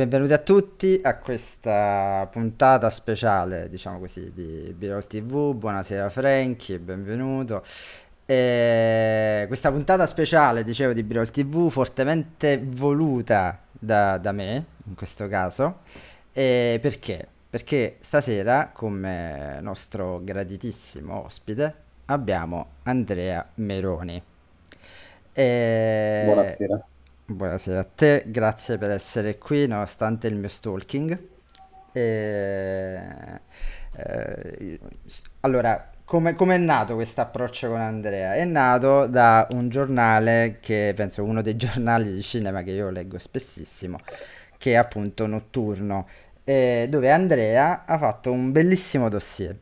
Benvenuti a tutti a questa puntata speciale, diciamo così, di B-Roll TV. Buonasera Franky, benvenuto. E questa puntata speciale, dicevo, di B-Roll TV, fortemente voluta da, da me, in questo caso. E perché? Perché stasera, come nostro graditissimo ospite, abbiamo Andrea Meroni. E... Buonasera. Buonasera a te, grazie per essere qui nonostante il mio stalking. E... Eh, allora, come, è nato questo approccio con Andrea? È nato da un giornale che penso uno dei giornali di cinema che io leggo spessissimo, che è appunto Notturno, eh, dove Andrea ha fatto un bellissimo dossier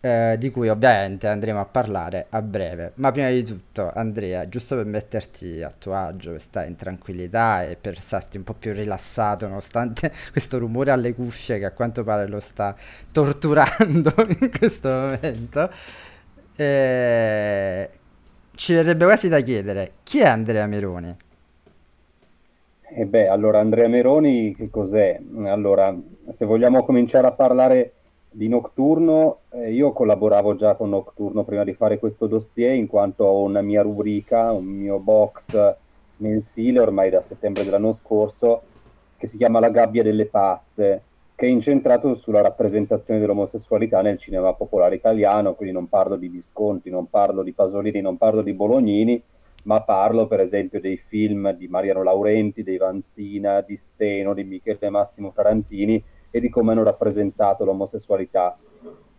eh, di cui ovviamente andremo a parlare a breve. Ma prima di tutto, Andrea, giusto per metterti a tuo agio, per stare in tranquillità e per starti un po' più rilassato, nonostante questo rumore alle cuffie che a quanto pare lo sta torturando in questo momento, eh, ci verrebbe quasi da chiedere chi è Andrea Meroni? E eh beh, allora Andrea Meroni che cos'è? Allora, se vogliamo cominciare a parlare di Nocturno, eh, io collaboravo già con Nocturno prima di fare questo dossier in quanto ho una mia rubrica, un mio box mensile ormai da settembre dell'anno scorso che si chiama La gabbia delle pazze, che è incentrato sulla rappresentazione dell'omosessualità nel cinema popolare italiano, quindi non parlo di Visconti, non parlo di Pasolini, non parlo di Bolognini, ma parlo per esempio dei film di Mariano Laurenti, dei Vanzina, di Steno, di Michele Massimo Tarantini, e di come hanno rappresentato l'omosessualità.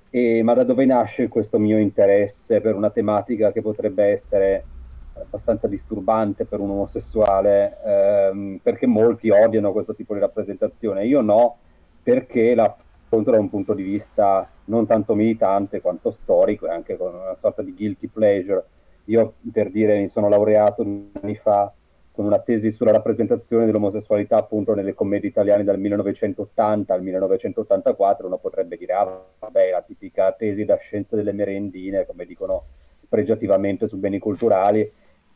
E, ma da dove nasce questo mio interesse per una tematica che potrebbe essere abbastanza disturbante per un omosessuale, ehm, perché molti odiano questo tipo di rappresentazione. Io no, perché la affronto da un punto di vista non tanto militante quanto storico e anche con una sorta di guilty pleasure. Io, per dire, mi sono laureato anni fa con una tesi sulla rappresentazione dell'omosessualità appunto nelle commedie italiane dal 1980 al 1984, uno potrebbe dire, ah vabbè, la tipica tesi da scienza delle merendine, come dicono spregiativamente su beni culturali,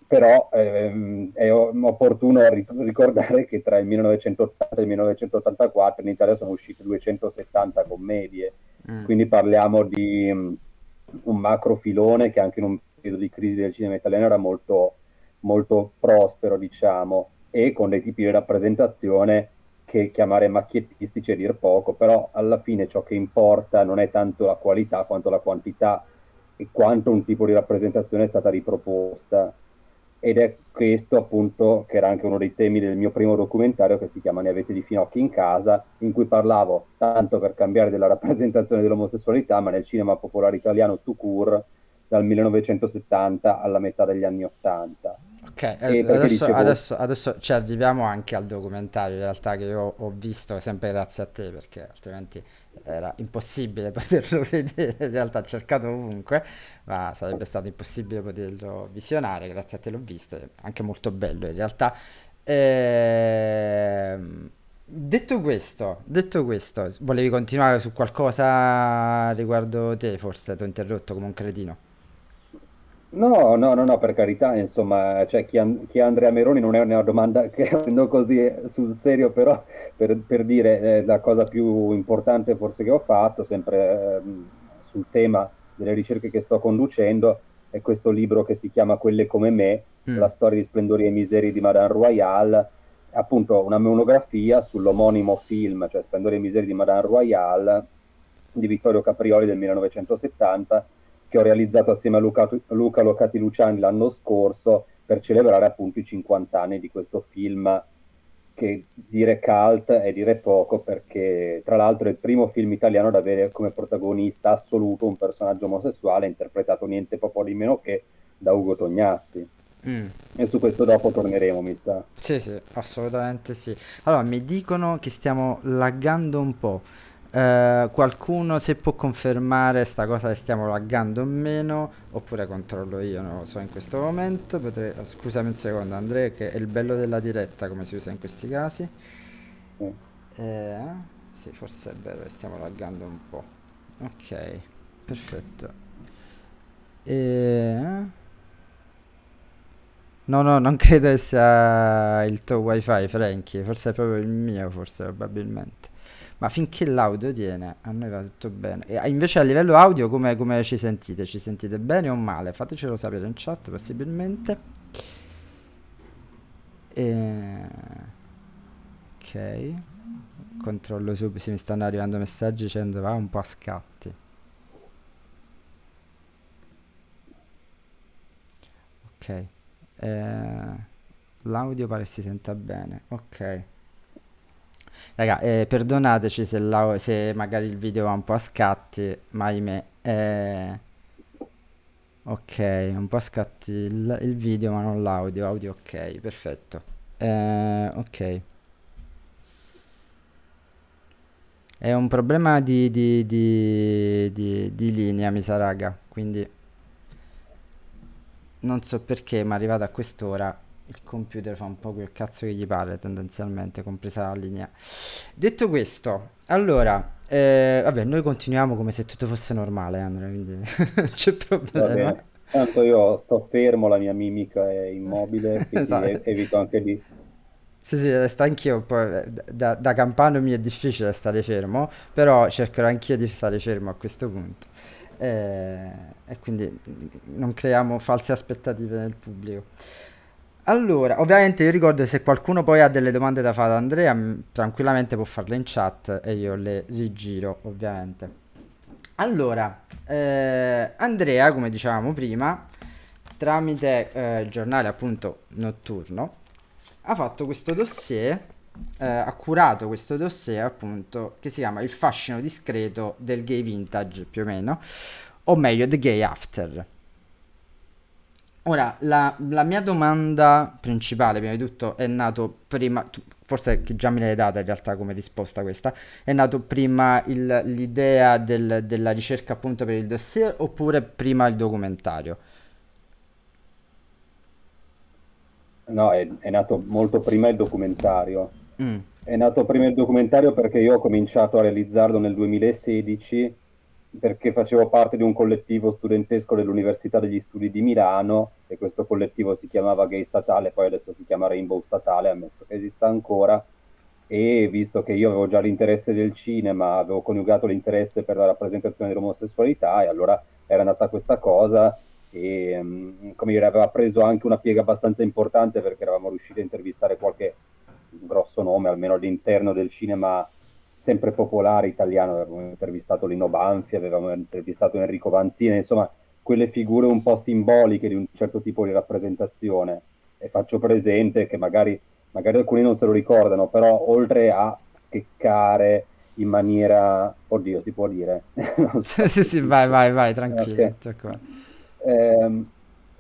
però ehm, è opportuno ricordare che tra il 1980 e il 1984 in Italia sono uscite 270 commedie, mm. quindi parliamo di um, un macro filone che anche in un periodo di crisi del cinema italiano era molto molto prospero, diciamo, e con dei tipi di rappresentazione che chiamare macchiettistici è dir poco, però alla fine ciò che importa non è tanto la qualità quanto la quantità e quanto un tipo di rappresentazione è stata riproposta. Ed è questo appunto che era anche uno dei temi del mio primo documentario che si chiama Ne avete di finocchi in casa, in cui parlavo tanto per cambiare della rappresentazione dell'omosessualità, ma nel cinema popolare italiano tout court, dal 1970 alla metà degli anni 80 Ok, adesso, dicevo... adesso, adesso, ci arriviamo anche al documentario in realtà che io ho visto sempre grazie a te perché altrimenti era impossibile poterlo vedere, in realtà ho cercato ovunque, ma sarebbe stato impossibile poterlo visionare, grazie a te l'ho visto, è anche molto bello in realtà. Ehm... Detto questo, detto questo, volevi continuare su qualcosa riguardo te, forse ti ho interrotto come un cretino. No, no, no, no, per carità, insomma, cioè, chi, chi è Andrea Meroni non è una domanda che prendo così eh, sul serio, però per, per dire eh, la cosa più importante forse che ho fatto, sempre eh, sul tema delle ricerche che sto conducendo, è questo libro che si chiama Quelle come me, mm. la storia di splendori e miseri di Madame Royale, appunto una monografia sull'omonimo film, cioè Splendori e miseri di Madame Royale, di Vittorio Caprioli del 1970, che ho realizzato assieme a Luca, Luca Locati Luciani l'anno scorso per celebrare appunto i 50 anni di questo film che dire cult è dire poco perché tra l'altro è il primo film italiano ad avere come protagonista assoluto un personaggio omosessuale interpretato niente poco di meno che da Ugo Tognazzi. Mm. E su questo dopo torneremo, mi sa. Sì, sì, assolutamente sì. Allora, mi dicono che stiamo laggando un po'. Uh, qualcuno se può confermare sta cosa che stiamo laggando o meno oppure controllo io non lo so in questo momento. Potrei... Oh, scusami un secondo Andrea che è il bello della diretta come si usa in questi casi. Sì, eh, sì forse è vero che stiamo laggando un po' ok perfetto. E... No, no, non credo sia il tuo wifi, Frankie, forse è proprio il mio, forse probabilmente. Ma finché l'audio tiene, a noi va tutto bene. E invece a livello audio come, come ci sentite? Ci sentite bene o male? Fatecelo sapere in chat possibilmente. E... Ok. Controllo subito, sì, mi stanno arrivando messaggi dicendo va un po' a scatti. Ok. Eh, l'audio pare si senta bene. Ok. Raga, eh, perdonateci se, la- se magari il video va un po' a scatti, ma ahimè. Eh, ok, un po' a scatti il, il video, ma non l'audio. Audio ok, perfetto. Eh, ok. È un problema di, di, di, di, di linea, mi sa, raga. Quindi non so perché, ma arrivato a quest'ora il computer fa un po' quel cazzo che gli pare, tendenzialmente, compresa la linea. Detto questo, allora, eh, vabbè, noi continuiamo come se tutto fosse normale, Andrea, quindi non c'è problema. Tanto io sto fermo, la mia mimica è immobile, quindi Esatto. evito anche di... Sì, sì, resto anch'io, poi eh, da, da campano mi è difficile stare fermo, però cercherò anch'io di stare fermo a questo punto. Eh, e quindi mm, non creiamo false aspettative nel pubblico. Allora, ovviamente io ricordo se qualcuno poi ha delle domande da fare ad Andrea, mm, tranquillamente può farle in chat e io le rigiro, ovviamente. Allora, eh, Andrea, come dicevamo prima, tramite eh, il giornale appunto notturno, ha fatto questo dossier, eh, ha curato questo dossier appunto che si chiama Il fascino discreto del gay vintage più o meno, o meglio The Gay After. Ora, la, la mia domanda principale, prima di tutto, è nato prima, tu- forse che già me l'hai data in realtà come risposta questa, è nato prima il- l'idea del- della ricerca appunto per il dossier oppure prima il documentario? No, è, è nato molto prima il documentario. Mm, È nato prima il documentario perché io ho cominciato a realizzarlo nel 2016 perché facevo parte di un collettivo studentesco dell'Università degli Studi di Milano e questo collettivo si chiamava Gay Statale, poi adesso si chiama Rainbow Statale, ammesso che esista ancora. E visto che io avevo già l'interesse del cinema, avevo coniugato l'interesse per la rappresentazione dell'omosessualità e allora era nata questa cosa e mm, come dire, aveva preso anche una piega abbastanza importante perché eravamo riusciti a intervistare qualche grosso nome, almeno all'interno del cinema sempre popolare italiano. Avevamo intervistato Lino Banfi, avevamo intervistato Enrico Vanzina, insomma, quelle figure un po' simboliche di un certo tipo di rappresentazione. E faccio presente che magari, magari alcuni non se lo ricordano, però oltre a scheccare in maniera, oddio, si può dire, so sì, sì, vai, vai, vai, tranquillo, Ok. non ti preoccupare. Ehm,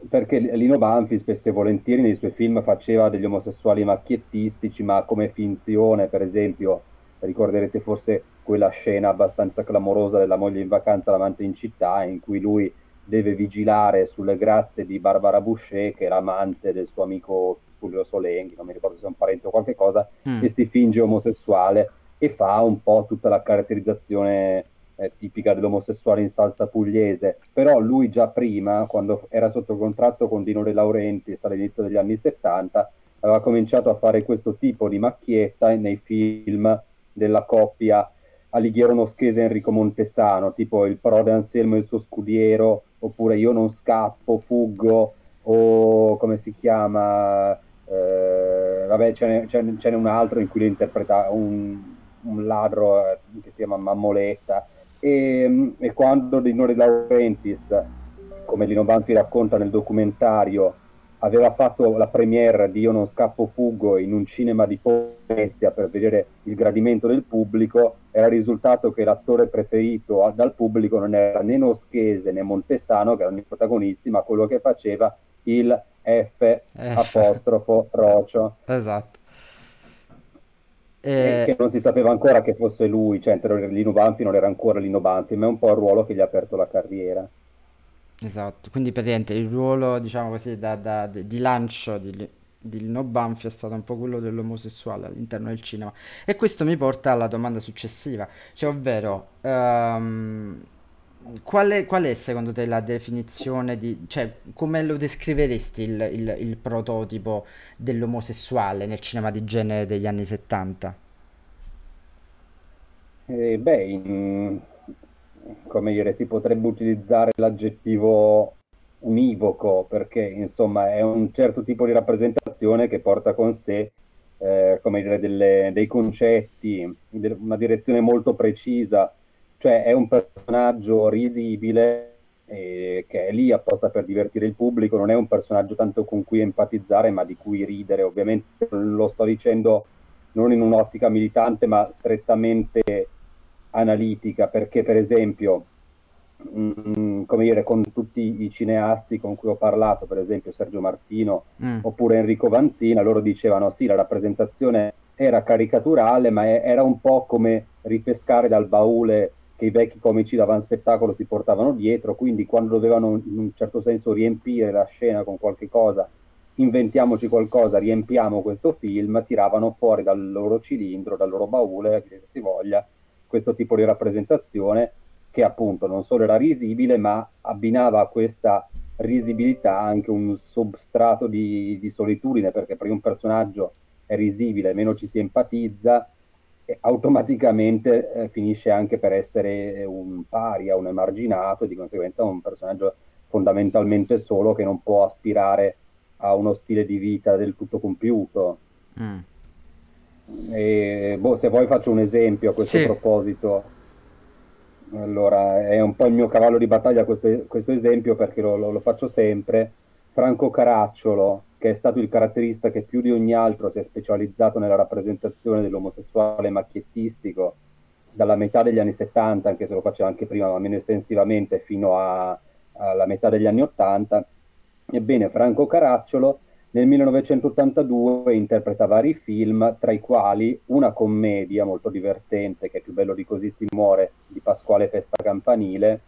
perché Lino Banfi spesso e volentieri nei suoi film faceva degli omosessuali macchiettistici, ma come finzione, per esempio, ricorderete forse quella scena abbastanza clamorosa della moglie in vacanza, l'amante in città, in cui lui deve vigilare sulle grazie di Barbara Boucher, che è l'amante del suo amico Tullio Solenghi, non mi ricordo se è un parente o qualche cosa, Mm, e si finge omosessuale e fa un po' tutta la caratterizzazione eh, tipica dell'omosessuale in salsa pugliese, però lui già prima, quando era sotto contratto con Dino De Laurentiis all'inizio degli anni 70, aveva cominciato a fare questo tipo di macchietta nei film della coppia Alighiero Noschese e Enrico Montesano, tipo Il prode Anselmo e il suo scudiero, oppure Io non scappo, fuggo, o come si chiama, eh, vabbè ce n'è, ce n'è- ce n'è un altro in cui lui interpreta un, un ladro eh, che si chiama Mammoletta, e, e quando Dino De Laurentiis, come Lino Banfi racconta nel documentario, aveva fatto la premiere di Io non scappo fuggo in un cinema di Venezia per vedere il gradimento del pubblico, era risultato che l'attore preferito dal pubblico non era né Noschese né Montesano, che erano i protagonisti, ma quello che faceva il F apostrofo Rocio, esatto. e che E, non si sapeva ancora che fosse lui, cioè Lino Banfi non era ancora Lino Banfi, ma è un po' il ruolo che gli ha aperto la carriera. Esatto, quindi praticamente il ruolo, diciamo così, da, da- di lancio di, di Lino Banfi è stato un po' quello dell'omosessuale all'interno del cinema. E questo mi porta alla domanda successiva, cioè ovvero, ehm, qual è, qual è, secondo te la definizione di, cioè come lo descriveresti il, il, il prototipo dell'omosessuale nel cinema di genere degli anni 70? Eh, beh, in, come dire, si potrebbe utilizzare l'aggettivo univoco perché insomma è un certo tipo di rappresentazione che porta con sé eh, come dire, delle, dei concetti, una direzione molto precisa, cioè è un personaggio risibile eh, che è lì apposta per divertire il pubblico, non è un personaggio tanto con cui empatizzare ma di cui ridere, ovviamente. Lo sto dicendo non in un'ottica militante ma strettamente analitica, perché per esempio Mm, come dire, con tutti i cineasti con cui ho parlato, per esempio Sergio Martino mm. oppure Enrico Vanzina, loro dicevano sì, la rappresentazione era caricaturale, ma era un po' come ripescare dal baule che i vecchi comici spettacolo si portavano dietro, quindi quando dovevano in un certo senso riempire la scena con qualche cosa, inventiamoci qualcosa, riempiamo questo film, tiravano fuori dal loro cilindro, dal loro baule, che si voglia, questo tipo di rappresentazione che appunto non solo era risibile, ma abbinava a questa risibilità anche un substrato di, di solitudine, perché per un personaggio è risibile, meno ci si empatizza, automaticamente eh, finisce anche per essere un paria, un emarginato, e di conseguenza un personaggio fondamentalmente solo che non può aspirare a uno stile di vita del tutto compiuto. Mm. E, boh, se vuoi faccio un esempio a questo sì. proposito. Allora, è un po' il mio cavallo di battaglia questo, questo esempio perché lo, lo, lo, faccio sempre. Franco Caracciolo, che è stato il caratterista che più di ogni altro si è specializzato nella rappresentazione dell'omosessuale macchiettistico dalla metà degli anni 70, anche se lo faceva anche prima, ma meno estensivamente, fino a, alla metà degli anni 80. Ebbene, Franco Caracciolo nel 1982 interpreta vari film, tra i quali una commedia molto divertente, che è più bello di così si muore, di Pasquale Festa Campanile,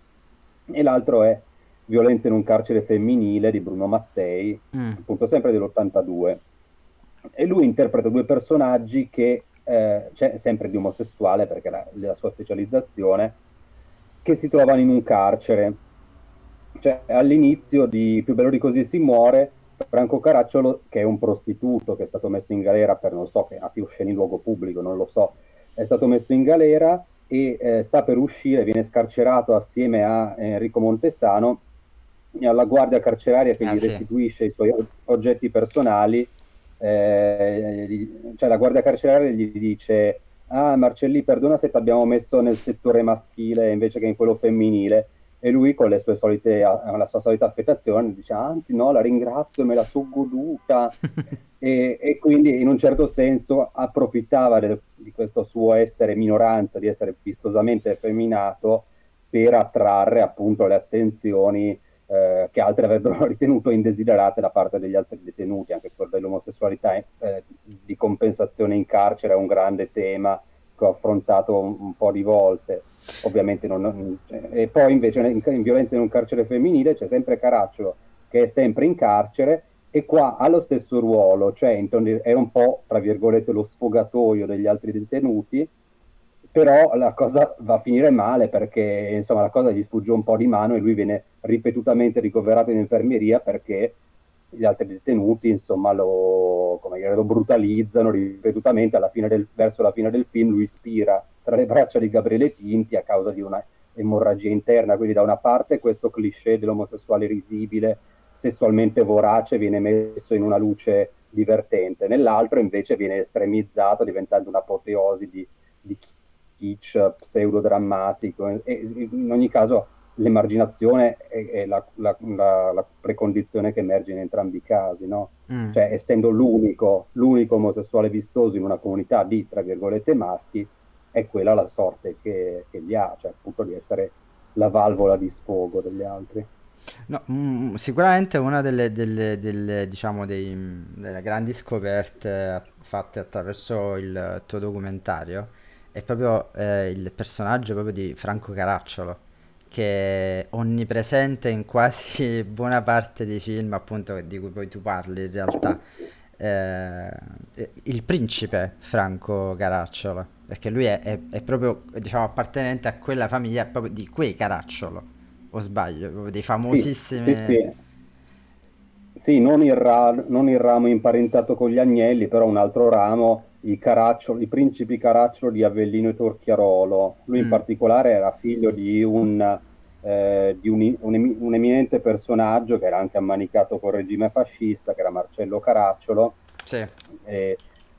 e l'altro è Violenza in un carcere femminile di Bruno Mattei, mm. appunto sempre dell'82. E lui interpreta due personaggi che, eh, cioè, sempre di omosessuale, perché è la sua specializzazione, che si trovano in un carcere. Cioè, all'inizio di Più bello di così si muore, Franco Caracciolo, che è un prostituto che è stato messo in galera per, non so, che atti osceni in luogo pubblico, non lo so, è stato messo in galera e eh, sta per uscire, viene scarcerato assieme a Enrico Montesano e alla guardia carceraria che ah, gli sì. restituisce i suoi oggetti personali. Eh, cioè la guardia carceraria gli dice ah Marcelli perdona se ti abbiamo messo nel settore maschile invece che in quello femminile e lui con le sue solite, la sua solita affettazione dice anzi no la ringrazio me la so goduta. E, e, quindi in un certo senso approfittava del, di questo suo essere minoranza di essere vistosamente effeminato per attrarre appunto le attenzioni eh, che altri avrebbero ritenuto indesiderate da parte degli altri detenuti. Anche quello dell'omosessualità eh, di compensazione in carcere è un grande tema che ho affrontato un, un po' di volte. Ovviamente non, e poi invece in, in, violenza in un carcere femminile c'è sempre Caracciolo che è sempre in carcere e qua ha lo stesso ruolo, cioè è un po' tra virgolette lo sfogatoio degli altri detenuti, però la cosa va a finire male perché insomma la cosa gli sfugge un po' di mano e lui viene ripetutamente ricoverato in infermeria perché gli altri detenuti insomma lo, dire, lo brutalizzano ripetutamente. Del, verso la fine del film lui spira tra le braccia di Gabriele Tinti a causa di una emorragia interna, quindi da una parte questo cliché dell'omosessuale risibile, sessualmente vorace, viene messo in una luce divertente, nell'altro invece viene estremizzato diventando un'apoteosi di, di kitsch pseudodrammatico e in ogni caso l'emarginazione è, è la, la, la, la, precondizione che emerge in entrambi i casi, no? Mm. Cioè, essendo l'unico, l'unico omosessuale vistoso in una comunità di, tra virgolette, maschi, è quella la sorte che, che gli ha, cioè appunto di essere la valvola di sfogo degli altri. No, mh, mm, sicuramente una delle, delle, delle, diciamo dei, delle grandi scoperte fatte attraverso il tuo documentario è proprio eh, il personaggio proprio di Franco Caracciolo che è onnipresente in quasi buona parte dei film appunto di cui poi tu parli in realtà eh, il principe Franco Caracciolo perché lui è, è, è proprio diciamo, appartenente a quella famiglia proprio di quei Caracciolo, o sbaglio, dei famosissimi... Sì, sì, sì. sì non, il ra- non, il ramo imparentato con gli Agnelli, però un altro ramo, i, Caracciolo, i principi Caracciolo di Avellino e Torchiarolo. Lui mm. in particolare era figlio di un eh, di un, un, un, eminente personaggio che era anche ammanicato col regime fascista, che era Marcello Caracciolo, sì. eh,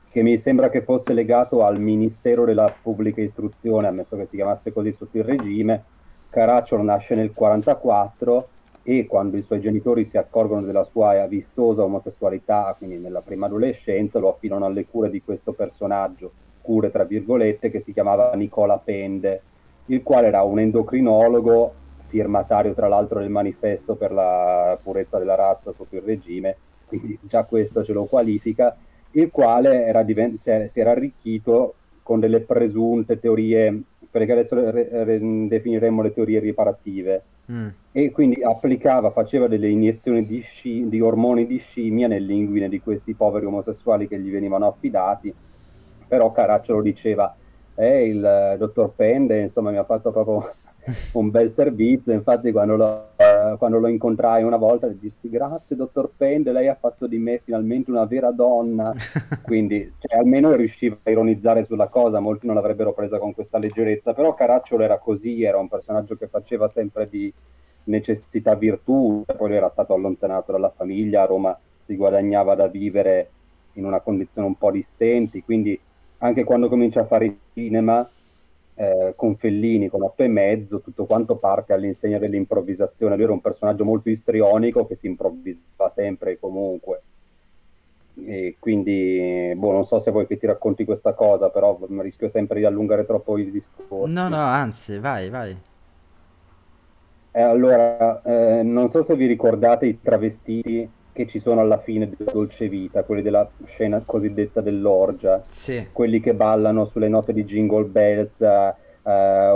che mi sembra che fosse legato al Ministero della Pubblica Istruzione, ammesso che si chiamasse così sotto il regime. Caracciolo nasce nel 1944 e quando i suoi genitori si accorgono della sua vistosa omosessualità, quindi nella prima adolescenza, lo affidano alle cure di questo personaggio, cure tra virgolette, che si chiamava Nicola Pende, il quale era un endocrinologo firmatario tra l'altro del manifesto per la purezza della razza sotto il regime, quindi già questo ce lo qualifica, il quale era divent- si era arricchito con delle presunte teorie, perché adesso re- re- definiremmo le teorie riparative, mm. e quindi applicava, faceva delle iniezioni di, sci- di ormoni di scimmia nell'inguine di questi poveri omosessuali che gli venivano affidati, però Caracciolo lo diceva, eh, il dottor Pende, insomma, mi ha fatto proprio un bel servizio. Infatti, quando lo, eh, quando lo, incontrai una volta, gli dissi: Grazie, dottor Pende, lei ha fatto di me finalmente una vera donna. Quindi, cioè, almeno riusciva a ironizzare sulla cosa. Molti non l'avrebbero presa con questa leggerezza. Però Caracciolo era così, era un personaggio che faceva sempre di necessità virtù. Poi era stato allontanato dalla famiglia. A Roma si guadagnava da vivere in una condizione un po' di stenti. Quindi, anche quando comincia a fare cinema eh, con Fellini, con otto e mezzo, tutto quanto parte all'insegna dell'improvvisazione. Lui era un personaggio molto istrionico che si improvvisava sempre e comunque. E quindi, boh, non so se vuoi che ti racconti questa cosa, però rischio sempre di allungare troppo i discorsi. No, no, anzi, vai, vai. Eh, allora, eh, non so se vi ricordate i travestiti che ci sono alla fine della Dolce Vita, quelli della scena cosiddetta dell'orgia, sì. quelli che ballano sulle note di Jingle Bells, uh,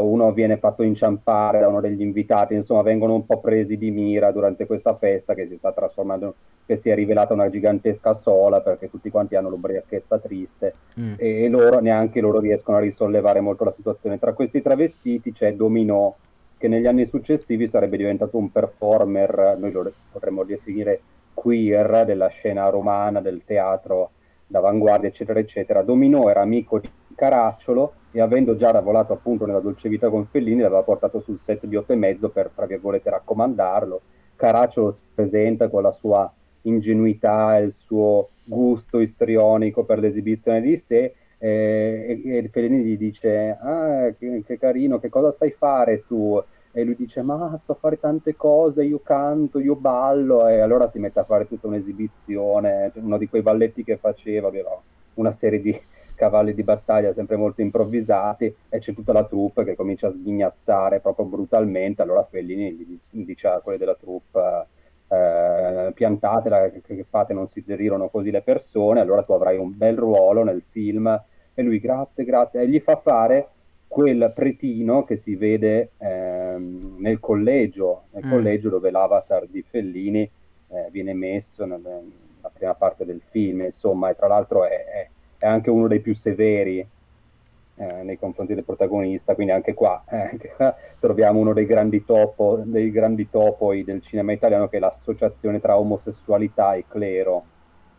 uno viene fatto inciampare da uno degli invitati, insomma vengono un po' presi di mira durante questa festa che si sta trasformando, che si è rivelata una gigantesca sola perché tutti quanti hanno l'ubriachezza triste mm. e, e loro, neanche loro riescono a risollevare molto la situazione. Tra questi travestiti c'è Dominò, che negli anni successivi sarebbe diventato un performer, noi lo potremmo definire queer della scena romana, del teatro d'avanguardia, eccetera, eccetera. Dominò era amico di Caracciolo e avendo già lavorato appunto nella Dolce Vita con Fellini, l'aveva portato sul set di otto e mezzo per, tra virgolette, raccomandarlo. Caracciolo si presenta con la sua ingenuità e il suo gusto istrionico per l'esibizione di sé eh, e, e Fellini gli dice ah che, che carino, che cosa sai fare tu? E lui dice ma so fare tante cose, io canto, io ballo. E allora si mette a fare tutta un'esibizione, uno di quei balletti che faceva, aveva una serie di cavalli di battaglia sempre molto improvvisati e c'è tutta la troupe che comincia a sghignazzare proprio brutalmente, allora Fellini gli dice a quelli della troupe eh, piantatela, che, che fate, non si derirono così le persone, allora tu avrai un bel ruolo nel film. E lui grazie, grazie, e gli fa fare quel pretino che si vede ehm, nel collegio, nel mm. collegio dove l'avatar di Fellini eh, viene messo nella, nella prima parte del film, insomma, e tra l'altro è, è, è anche uno dei più severi eh, nei confronti del protagonista, quindi anche qua, eh, anche qua troviamo uno dei grandi, topo, dei grandi topoi del cinema italiano che è l'associazione tra omosessualità e clero.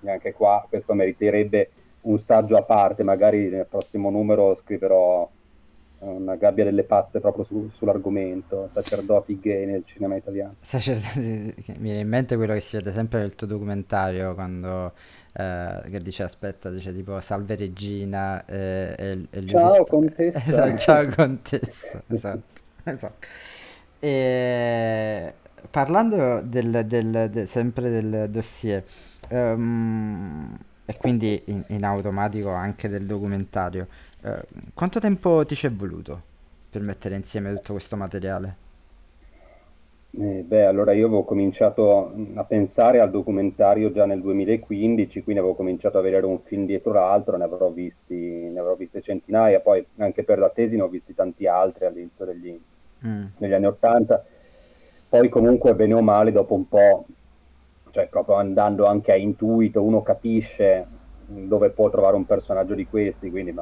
E anche qua questo meriterebbe un saggio a parte, magari nel prossimo numero scriverò una gabbia delle pazze proprio su, sull'argomento, sacerdoti gay nel cinema italiano. Sacerdoti, mi viene in mente quello che si vede sempre nel tuo documentario quando eh, che dice aspetta, dice tipo salve regina eh, e, e Ciao risp- contessa. esatto, ciao contessa, esatto. esatto. E, parlando del, del, de, sempre del dossier um, e quindi in, in automatico anche del documentario, eh, quanto tempo ti ci è voluto per mettere insieme tutto questo materiale? Eh, beh, allora io avevo cominciato a pensare al documentario già nel 2015, quindi avevo cominciato a vedere un film dietro l'altro, ne avrò visti, ne avrò viste centinaia, poi anche per la tesi ne ho visti tanti altri all'inizio degli, mm. degli anni Ottanta. Poi comunque bene o male dopo un po', cioè proprio andando anche a intuito, uno capisce dove può trovare un personaggio di questi, quindi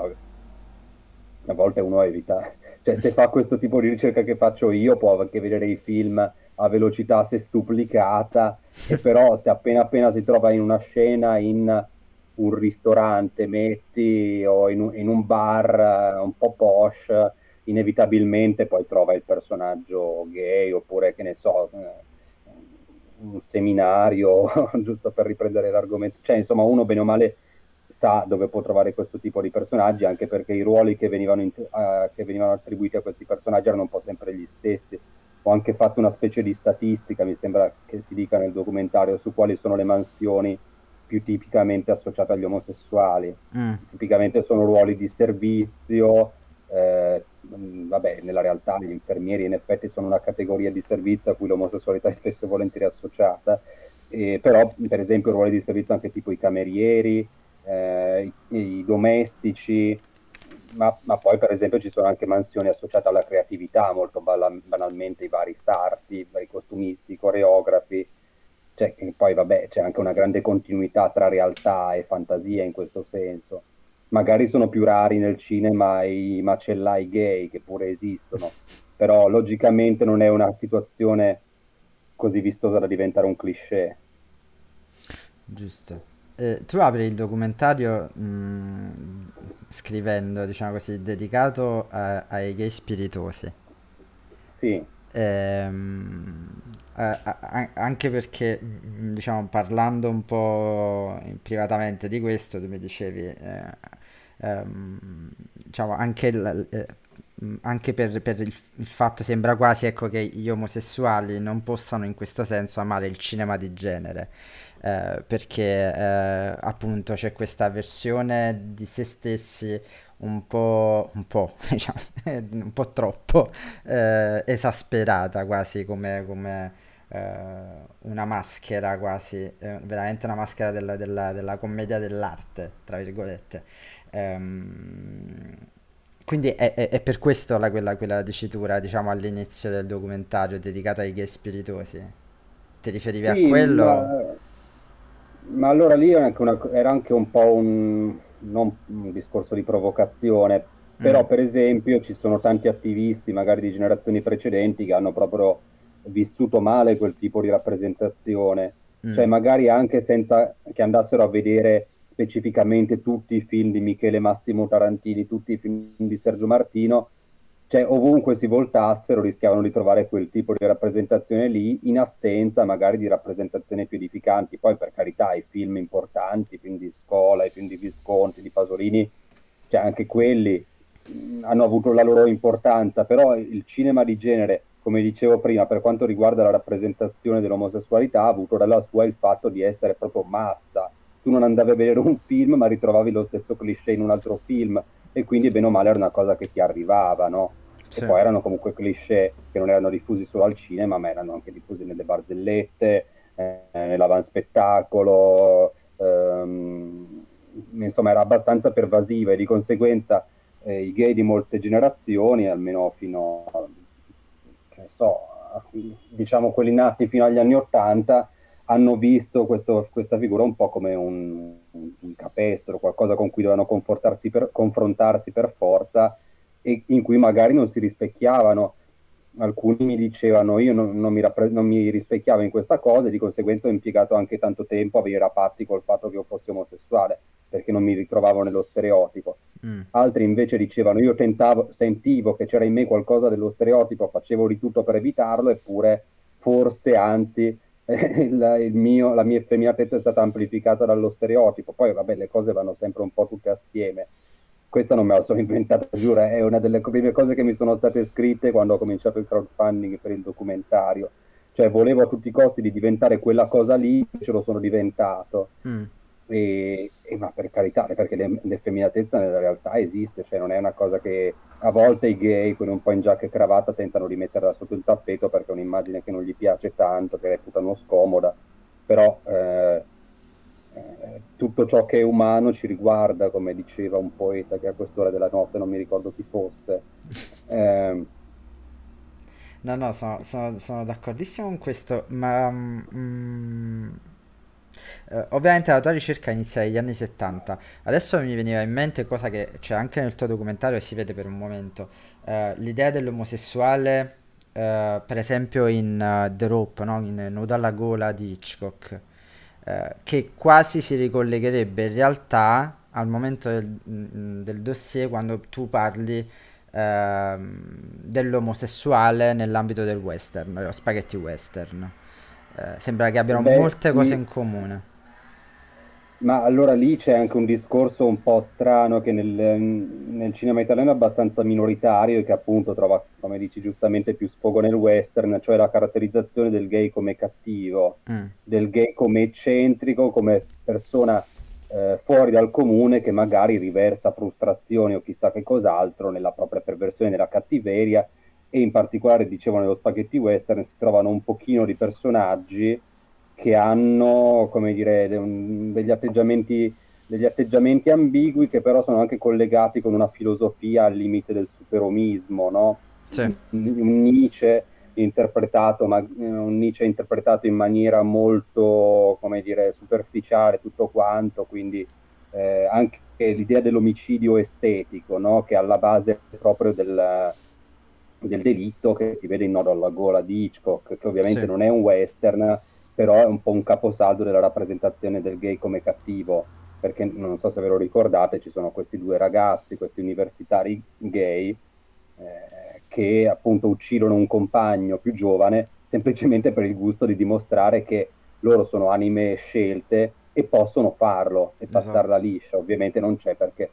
a volte uno evita, cioè se fa questo tipo di ricerca che faccio io può anche vedere i film a velocità sestuplicata, e però se appena appena si trova in una scena in un ristorante, metti, o in un, in un bar un po' posh, inevitabilmente poi trova il personaggio gay oppure che ne so un seminario giusto per riprendere l'argomento cioè insomma uno bene o male sa dove può trovare questo tipo di personaggi anche perché i ruoli che venivano, in, uh, che venivano attribuiti a questi personaggi erano un po' sempre gli stessi. Ho anche fatto una specie di statistica mi sembra che si dica nel documentario su quali sono le mansioni più tipicamente associate agli omosessuali. Mm. tipicamente sono ruoli di servizio eh, vabbè, nella realtà gli infermieri in effetti sono una categoria di servizio a cui l'omosessualità è spesso e volentieri associata, eh, però per esempio ruoli di servizio anche tipo i camerieri, eh, i, i, domestici, ma, ma, poi per esempio ci sono anche mansioni associate alla creatività, molto banalmente i vari sarti, i vari costumisti, i coreografi, cioè, poi vabbè c'è anche una grande continuità tra realtà e fantasia in questo senso magari sono più rari nel cinema i macellai gay che pure esistono, però logicamente non è una situazione così vistosa da diventare un cliché. Giusto. Eh, tu apri il documentario mh, mm, scrivendo, diciamo così, dedicato a, ai gay spiritosi. Sì. Ehm, a, a, anche perché, mm, diciamo, parlando un po' privatamente di questo, tu mi dicevi, eh, ehm, diciamo, anche, il, eh, anche per, per il, il, fatto sembra quasi ecco, che gli omosessuali non possano in questo senso amare il cinema di genere. Eh, perché eh, appunto c'è questa versione di se stessi un po', un po', diciamo, un po' troppo eh, esasperata, quasi come, come eh, una maschera, quasi, eh, veramente una maschera della, della, della commedia dell'arte, tra virgolette. Ehm, quindi è, è, è, per questo la, quella, quella dicitura, diciamo, all'inizio del documentario dedicato ai gay spiritosi. Ti riferivi a quello? Ma, ma allora lì era anche, una, era anche un po' un, non un discorso di provocazione, però mm. per esempio ci sono tanti attivisti, magari di generazioni precedenti, che hanno proprio vissuto male quel tipo di rappresentazione, mm. cioè magari anche senza che andassero a vedere specificamente tutti i film di Michele Massimo Tarantini, tutti i film di Sergio Martino, cioè ovunque si voltassero rischiavano di trovare quel tipo di rappresentazione lì in assenza magari di rappresentazioni più edificanti. Poi per carità i film importanti, i film di Scola, i film di Visconti, di Pasolini, cioè anche quelli mh, hanno avuto la loro importanza, però il cinema di genere, come dicevo prima, per quanto riguarda la rappresentazione dell'omosessualità, ha avuto dalla sua il fatto di essere proprio massa, tu non andavi a vedere un film ma ritrovavi lo stesso cliché in un altro film e quindi bene o male era una cosa che ti arrivava, no? Sì. E poi erano comunque cliché che non erano diffusi solo al cinema ma erano anche diffusi nelle barzellette, eh, nell'avanspettacolo, ehm, insomma era abbastanza pervasiva e di conseguenza eh, i gay di molte generazioni, almeno fino a, che so, diciamo quelli nati fino agli anni Ottanta, hanno visto questo, questa figura un po' come un, un, capestro, qualcosa con cui dovevano per, confrontarsi per forza e in cui magari non si rispecchiavano. Alcuni mi dicevano io non, non, mi, rappre- non mi, rispecchiavo in questa cosa e di conseguenza ho impiegato anche tanto tempo a venire a patti col fatto che io fossi omosessuale perché non mi ritrovavo nello stereotipo. Mm. Altri invece dicevano io tentavo, sentivo che c'era in me qualcosa dello stereotipo, facevo di tutto per evitarlo eppure forse anzi il, il mio, la mia effeminatezza è stata amplificata dallo stereotipo. Poi, vabbè, le cose vanno sempre un po' tutte assieme. Questa non me la sono inventata, giuro, è una delle prime cose che mi sono state scritte quando ho cominciato il crowdfunding per il documentario. Cioè, volevo a tutti i costi di diventare quella cosa lì, ce lo sono diventato. Mm. E, e, ma per carità, perché l'effeminatezza nella realtà esiste, cioè non è una cosa che a volte i gay, quelli un po' in giacca e cravatta, tentano di metterla sotto il tappeto perché è un'immagine che non gli piace tanto, che reputano scomoda, però eh, eh, tutto ciò che è umano ci riguarda, come diceva un poeta che a quest'ora della notte non mi ricordo chi fosse. Eh, no, no, sono, sono, sono, d'accordissimo con questo, ma... Mm, Uh, ovviamente la tua ricerca inizia negli anni 70. Adesso mi veniva in mente cosa che c'è anche nel tuo documentario e si vede per un momento. Uh, l'idea dell'omosessuale, uh, per esempio in The Rope, no? in Nuda alla gola di Hitchcock, che quasi si ricollegherebbe in realtà al momento del, mm, del dossier quando tu parli ehm, dell'omosessuale nell'ambito del western, lo spaghetti western. Eh, sembra che abbiano Beh, molte sì. cose in comune. Ma allora lì c'è anche un discorso un po' strano che nel, nel, cinema italiano è abbastanza minoritario e che appunto trova, come dici giustamente, più sfogo nel western, cioè la caratterizzazione del gay come cattivo, mm. del gay come eccentrico, come persona eh, fuori dal comune che magari riversa frustrazioni o chissà che cos'altro nella propria perversione, nella cattiveria e in particolare, dicevo, nello spaghetti western si trovano un pochino di personaggi che hanno, come dire, degli atteggiamenti, degli atteggiamenti ambigui che però sono anche collegati con una filosofia al limite del superomismo, no? Sì. Un Nietzsche interpretato, ma, un Nietzsche interpretato in maniera molto, come dire, superficiale, tutto quanto, quindi eh, anche l'idea dell'omicidio estetico, no? Che è alla base proprio del del delitto che si vede in Nodo alla gola di Hitchcock, che ovviamente sì. non è un western, però è un po' un caposaldo della rappresentazione del gay come cattivo, perché non so se ve lo ricordate, ci sono questi due ragazzi, questi universitari gay, eh, che appunto uccidono un compagno più giovane semplicemente per il gusto di dimostrare che loro sono anime scelte e possono farlo e esatto. passarla liscia. Ovviamente non c'è perché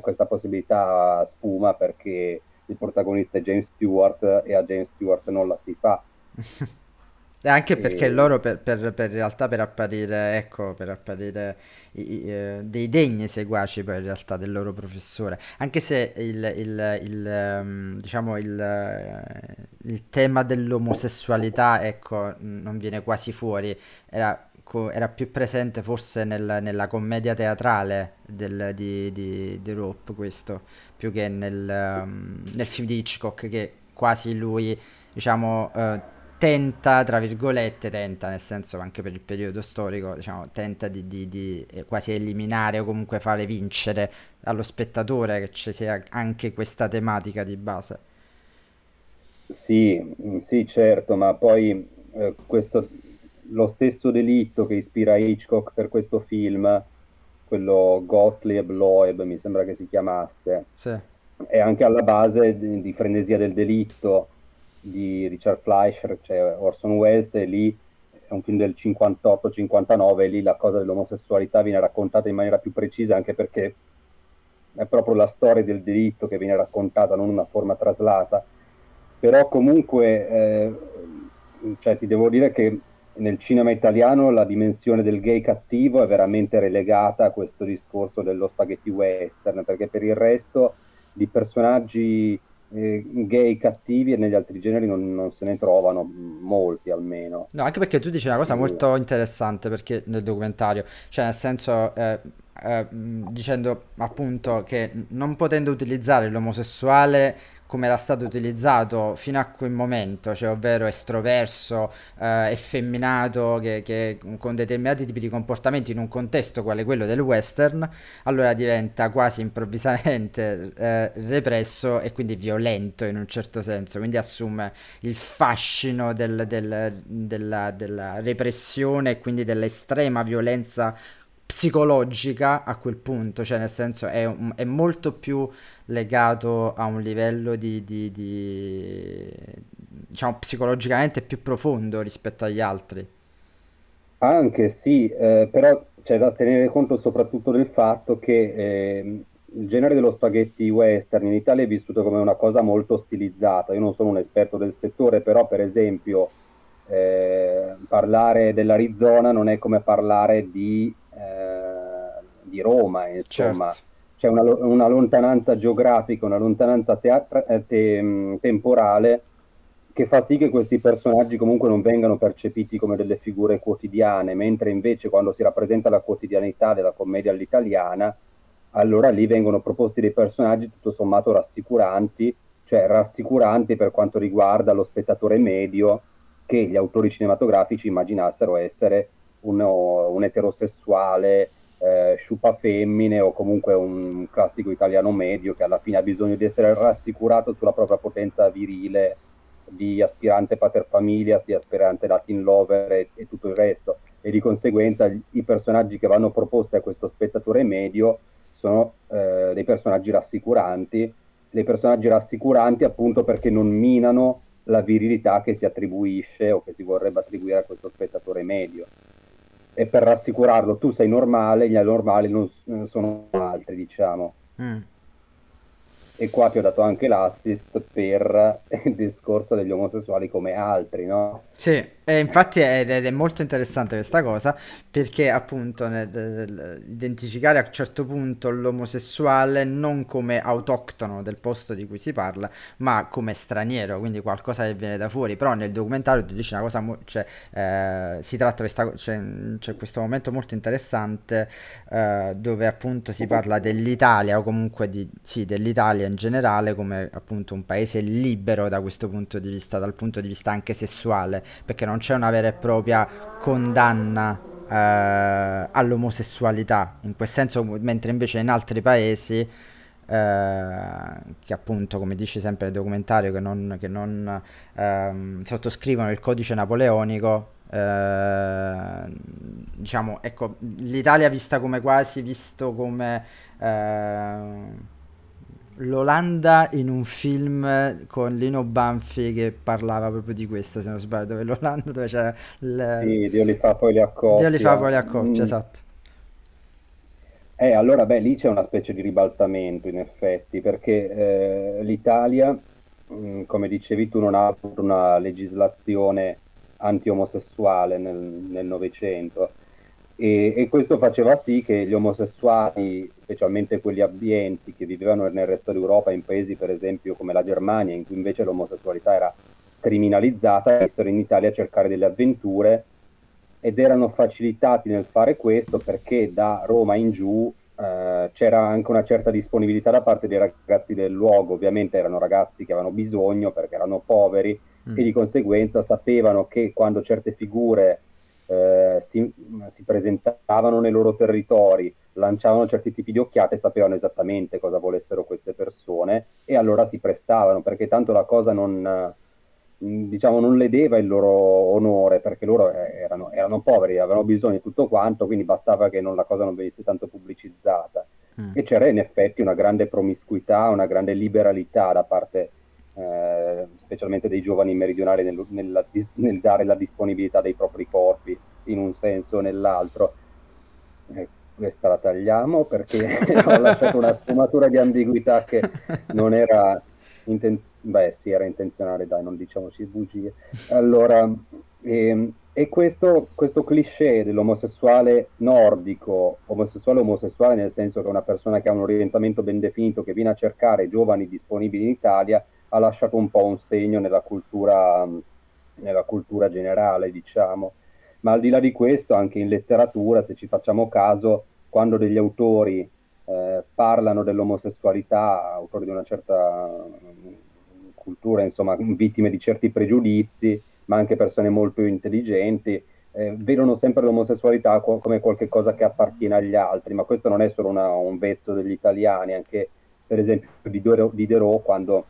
questa possibilità sfuma perché il protagonista è James Stewart e a James Stewart non la si fa. E anche perché e... loro per, per, per, in realtà per apparire, ecco, per apparire i, i, eh, dei degni seguaci poi in realtà del loro professore. Anche se il, il, il um, diciamo il, eh, il, tema dell'omosessualità, ecco, non viene quasi fuori. Era, era più presente forse nel, nella commedia teatrale del, di, di, di Rope questo, più che nel, um, nel film di Hitchcock che quasi lui, diciamo... Uh, tenta, tra virgolette, tenta, nel senso anche per il periodo storico, diciamo, tenta di, di, di eh, quasi eliminare o comunque fare vincere allo spettatore che ci sia anche questa tematica di base. Sì, mm, sì, certo, ma poi eh, questo, lo stesso delitto che ispira Hitchcock per questo film, quello Gottlieb Loeb, mi sembra che si chiamasse, sì. è anche alla base di, di frenesia del delitto di Richard Fleischer, cioè Orson Welles, e lì è un film del 58-59, e lì la cosa dell'omosessualità viene raccontata in maniera più precisa, anche perché è proprio la storia del delitto che viene raccontata, non una forma traslata. Però comunque, eh, cioè, ti devo dire che nel cinema italiano la dimensione del gay cattivo è veramente relegata a questo discorso dello spaghetti western, perché per il resto di personaggi eh, gay cattivi e negli altri generi non, non, se ne trovano molti almeno. No, anche perché tu dici una cosa molto interessante perché nel documentario, cioè nel senso eh, eh, dicendo appunto che non potendo utilizzare l'omosessuale come era stato utilizzato fino a quel momento, cioè ovvero estroverso, eh, effeminato, che, che, con determinati tipi di comportamenti in un contesto quale quello del western, allora diventa quasi improvvisamente eh, represso e quindi violento in un certo senso, quindi assume il fascino del, del, della, della repressione e quindi dell'estrema violenza psicologica a quel punto, cioè nel senso è, è molto più legato a un livello di, di, di, diciamo psicologicamente più profondo rispetto agli altri. Anche sì, eh, però c'è da tenere conto soprattutto del fatto che eh, il genere dello spaghetti western in Italia è vissuto come una cosa molto stilizzata. Io non sono un esperto del settore, però per esempio eh, parlare dell'Arizona non è come parlare di eh, di Roma, insomma. Certo. C'è una, una, lontananza geografica, una lontananza teatra- eh, te- temporale che fa sì che questi personaggi comunque non vengano percepiti come delle figure quotidiane, mentre invece quando si rappresenta la quotidianità della commedia all'italiana, allora lì vengono proposti dei personaggi tutto sommato rassicuranti, cioè rassicuranti per quanto riguarda lo spettatore medio che gli autori cinematografici immaginassero essere uno, un eterosessuale eh, sciupa femmine o comunque un classico italiano medio che alla fine ha bisogno di essere rassicurato sulla propria potenza virile di aspirante pater familias, di aspirante Latin lover e, e, tutto il resto. E di conseguenza i personaggi che vanno proposti a questo spettatore medio sono eh, dei personaggi rassicuranti, dei personaggi rassicuranti appunto perché non minano la virilità che si attribuisce o che si vorrebbe attribuire a questo spettatore medio. E per rassicurarlo, tu sei normale, gli anormali non, sono altri, diciamo. Mm e qua ti ho dato anche l'assist per il discorso degli omosessuali come altri, no? Sì, e infatti è, ed è molto interessante questa cosa perché appunto nel, nel, identificare a un certo punto l'omosessuale non come autoctono del posto di cui si parla, ma come straniero, quindi qualcosa che viene da fuori. Però nel documentario tu dici una cosa, mo- cioè, eh, si tratta questa, c'è, c'è, questo momento molto interessante eh, dove appunto si parla dell'Italia o comunque di, sì, dell'Italia in generale come appunto un paese libero da questo punto di vista, dal punto di vista anche sessuale, perché non c'è una vera e propria condanna eh, all'omosessualità, in quel senso, mentre invece in altri paesi, eh, che appunto, come dice sempre il documentario, che non, che non ehm, sottoscrivono il codice napoleonico, eh, diciamo, ecco, l'Italia vista come quasi visto come eh, l'Olanda in un film con Lino Banfi che parlava proprio di questo, se non sbaglio, dove l'Olanda dove c'era il... Sì, Dio li fa poi li accoppia. Dio li fa poi li accoppia, mm. esatto. Eh, allora, beh, lì c'è una specie di ribaltamento in effetti, perché eh, l'Italia, mh, mm, come dicevi tu, non ha una legislazione anti-omosessuale nel Novecento e, e, questo faceva sì che gli omosessuali, specialmente quelli abbienti che vivevano nel resto d'Europa, in paesi per esempio come la Germania, in cui invece l'omosessualità era criminalizzata, venissero in Italia a cercare delle avventure ed erano facilitati nel fare questo perché da Roma in giù eh, c'era anche una certa disponibilità da parte dei ragazzi del luogo, ovviamente erano ragazzi che avevano bisogno perché erano poveri mm. e di conseguenza sapevano che quando certe figure eh, si, si, presentavano nei loro territori, lanciavano certi tipi di occhiate, sapevano esattamente cosa volessero queste persone e allora si prestavano, perché tanto la cosa non, diciamo, non ledeva il loro onore, perché loro eh, erano, erano, poveri, avevano bisogno di tutto quanto, quindi bastava che non, la cosa non venisse tanto pubblicizzata. Mm. E c'era in effetti una grande promiscuità, una grande liberalità da parte eh, specialmente dei giovani meridionali nel, nel, nel, dare la disponibilità dei propri corpi in un senso o nell'altro. Eh, questa la tagliamo perché ho lasciato una sfumatura di ambiguità che non era intenzionale, beh sì era intenzionale dai non diciamoci bugie allora ehm, e questo, questo cliché dell'omosessuale nordico, omosessuale omosessuale nel senso che è una persona che ha un orientamento ben definito, che viene a cercare giovani disponibili in Italia, ha lasciato un po' un segno nella cultura, nella cultura generale, diciamo. Ma al di là di questo, anche in letteratura, se ci facciamo caso, quando degli autori eh, parlano dell'omosessualità, autori di una certa cultura, insomma, vittime di certi pregiudizi, ma anche persone molto intelligenti, eh, vedono sempre l'omosessualità co- come qualcosa che appartiene agli altri, ma questo non è solo una, un vezzo degli italiani, anche per esempio di Diderot, quando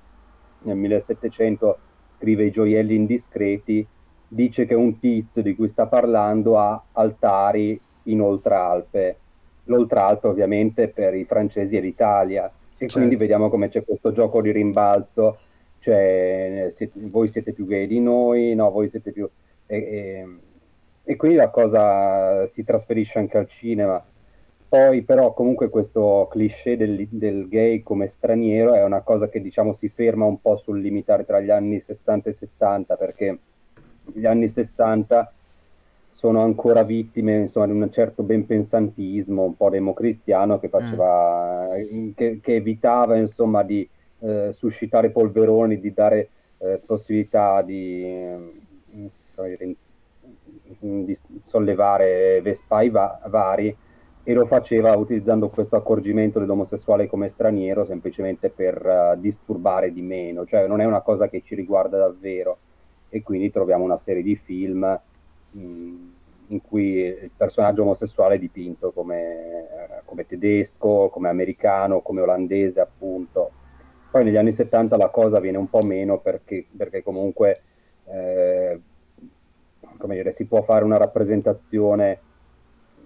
nel 1700 scrive I gioielli indiscreti, dice che un tizio di cui sta parlando ha altari in Oltralpe. L'Oltralpe ovviamente per i francesi è l'Italia e certo. quindi vediamo come c'è questo gioco di rimbalzo, cioè siete, voi siete più gay di noi, no, voi siete più... E, e, e quindi la cosa si trasferisce anche al cinema poi però comunque questo cliché del, del, gay come straniero è una cosa che diciamo si ferma un po' sul limitare tra gli anni 60 e 70 perché gli anni 60 sono ancora vittime insomma, di un certo benpensantismo un po' democristiano che faceva mm. che, che, evitava insomma di eh, suscitare polveroni di dare eh, possibilità di, eh, di sollevare vespai va- vari e lo faceva utilizzando questo accorgimento dell'omosessuale come straniero semplicemente per uh, disturbare di meno, cioè non è una cosa che ci riguarda davvero e quindi troviamo una serie di film mh, mm, in cui il personaggio omosessuale è dipinto come, come tedesco, come americano, come olandese appunto. Poi negli anni 70 la cosa viene un po' meno perché, perché comunque eh, come dire, si può fare una rappresentazione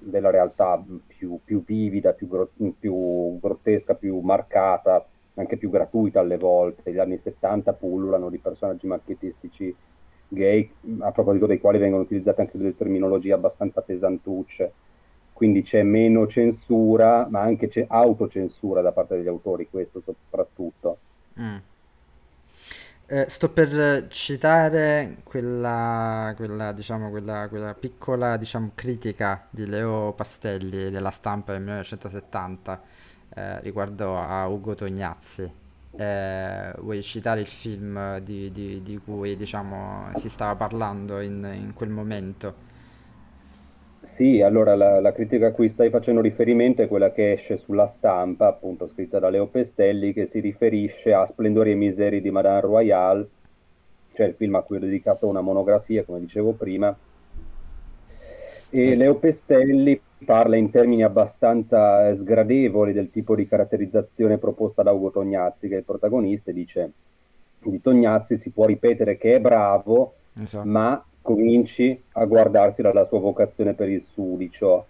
della realtà più, più vivida, più, gro- più, grottesca, più marcata, anche più gratuita alle volte. Gli anni 70 pullulano di personaggi macchiettistici gay, a proposito dei quali vengono utilizzate anche delle terminologie abbastanza pesantucce. Quindi c'è meno censura, ma anche c'è autocensura da parte degli autori, questo soprattutto. Mm. Eh, sto per citare quella, quella, diciamo, quella, quella piccola diciamo, critica di Leo Pastelli della stampa del 1970 eh, riguardo a Ugo Tognazzi. Eh, vuoi citare il film di, di, di cui diciamo, si stava parlando in, in quel momento? Sì, allora la, la, critica a cui stai facendo riferimento è quella che esce sulla stampa, appunto scritta da Leo Pestelli, che si riferisce a Splendori e Miseri di Madame Royale, cioè il film a cui ho dedicato una monografia, come dicevo prima. E Leo Pestelli parla in termini abbastanza sgradevoli del tipo di caratterizzazione proposta da Ugo Tognazzi, che è il protagonista, e dice di Tognazzi si può ripetere che è bravo, esatto. ma cominci a guardarsi dalla sua vocazione per il sudicio.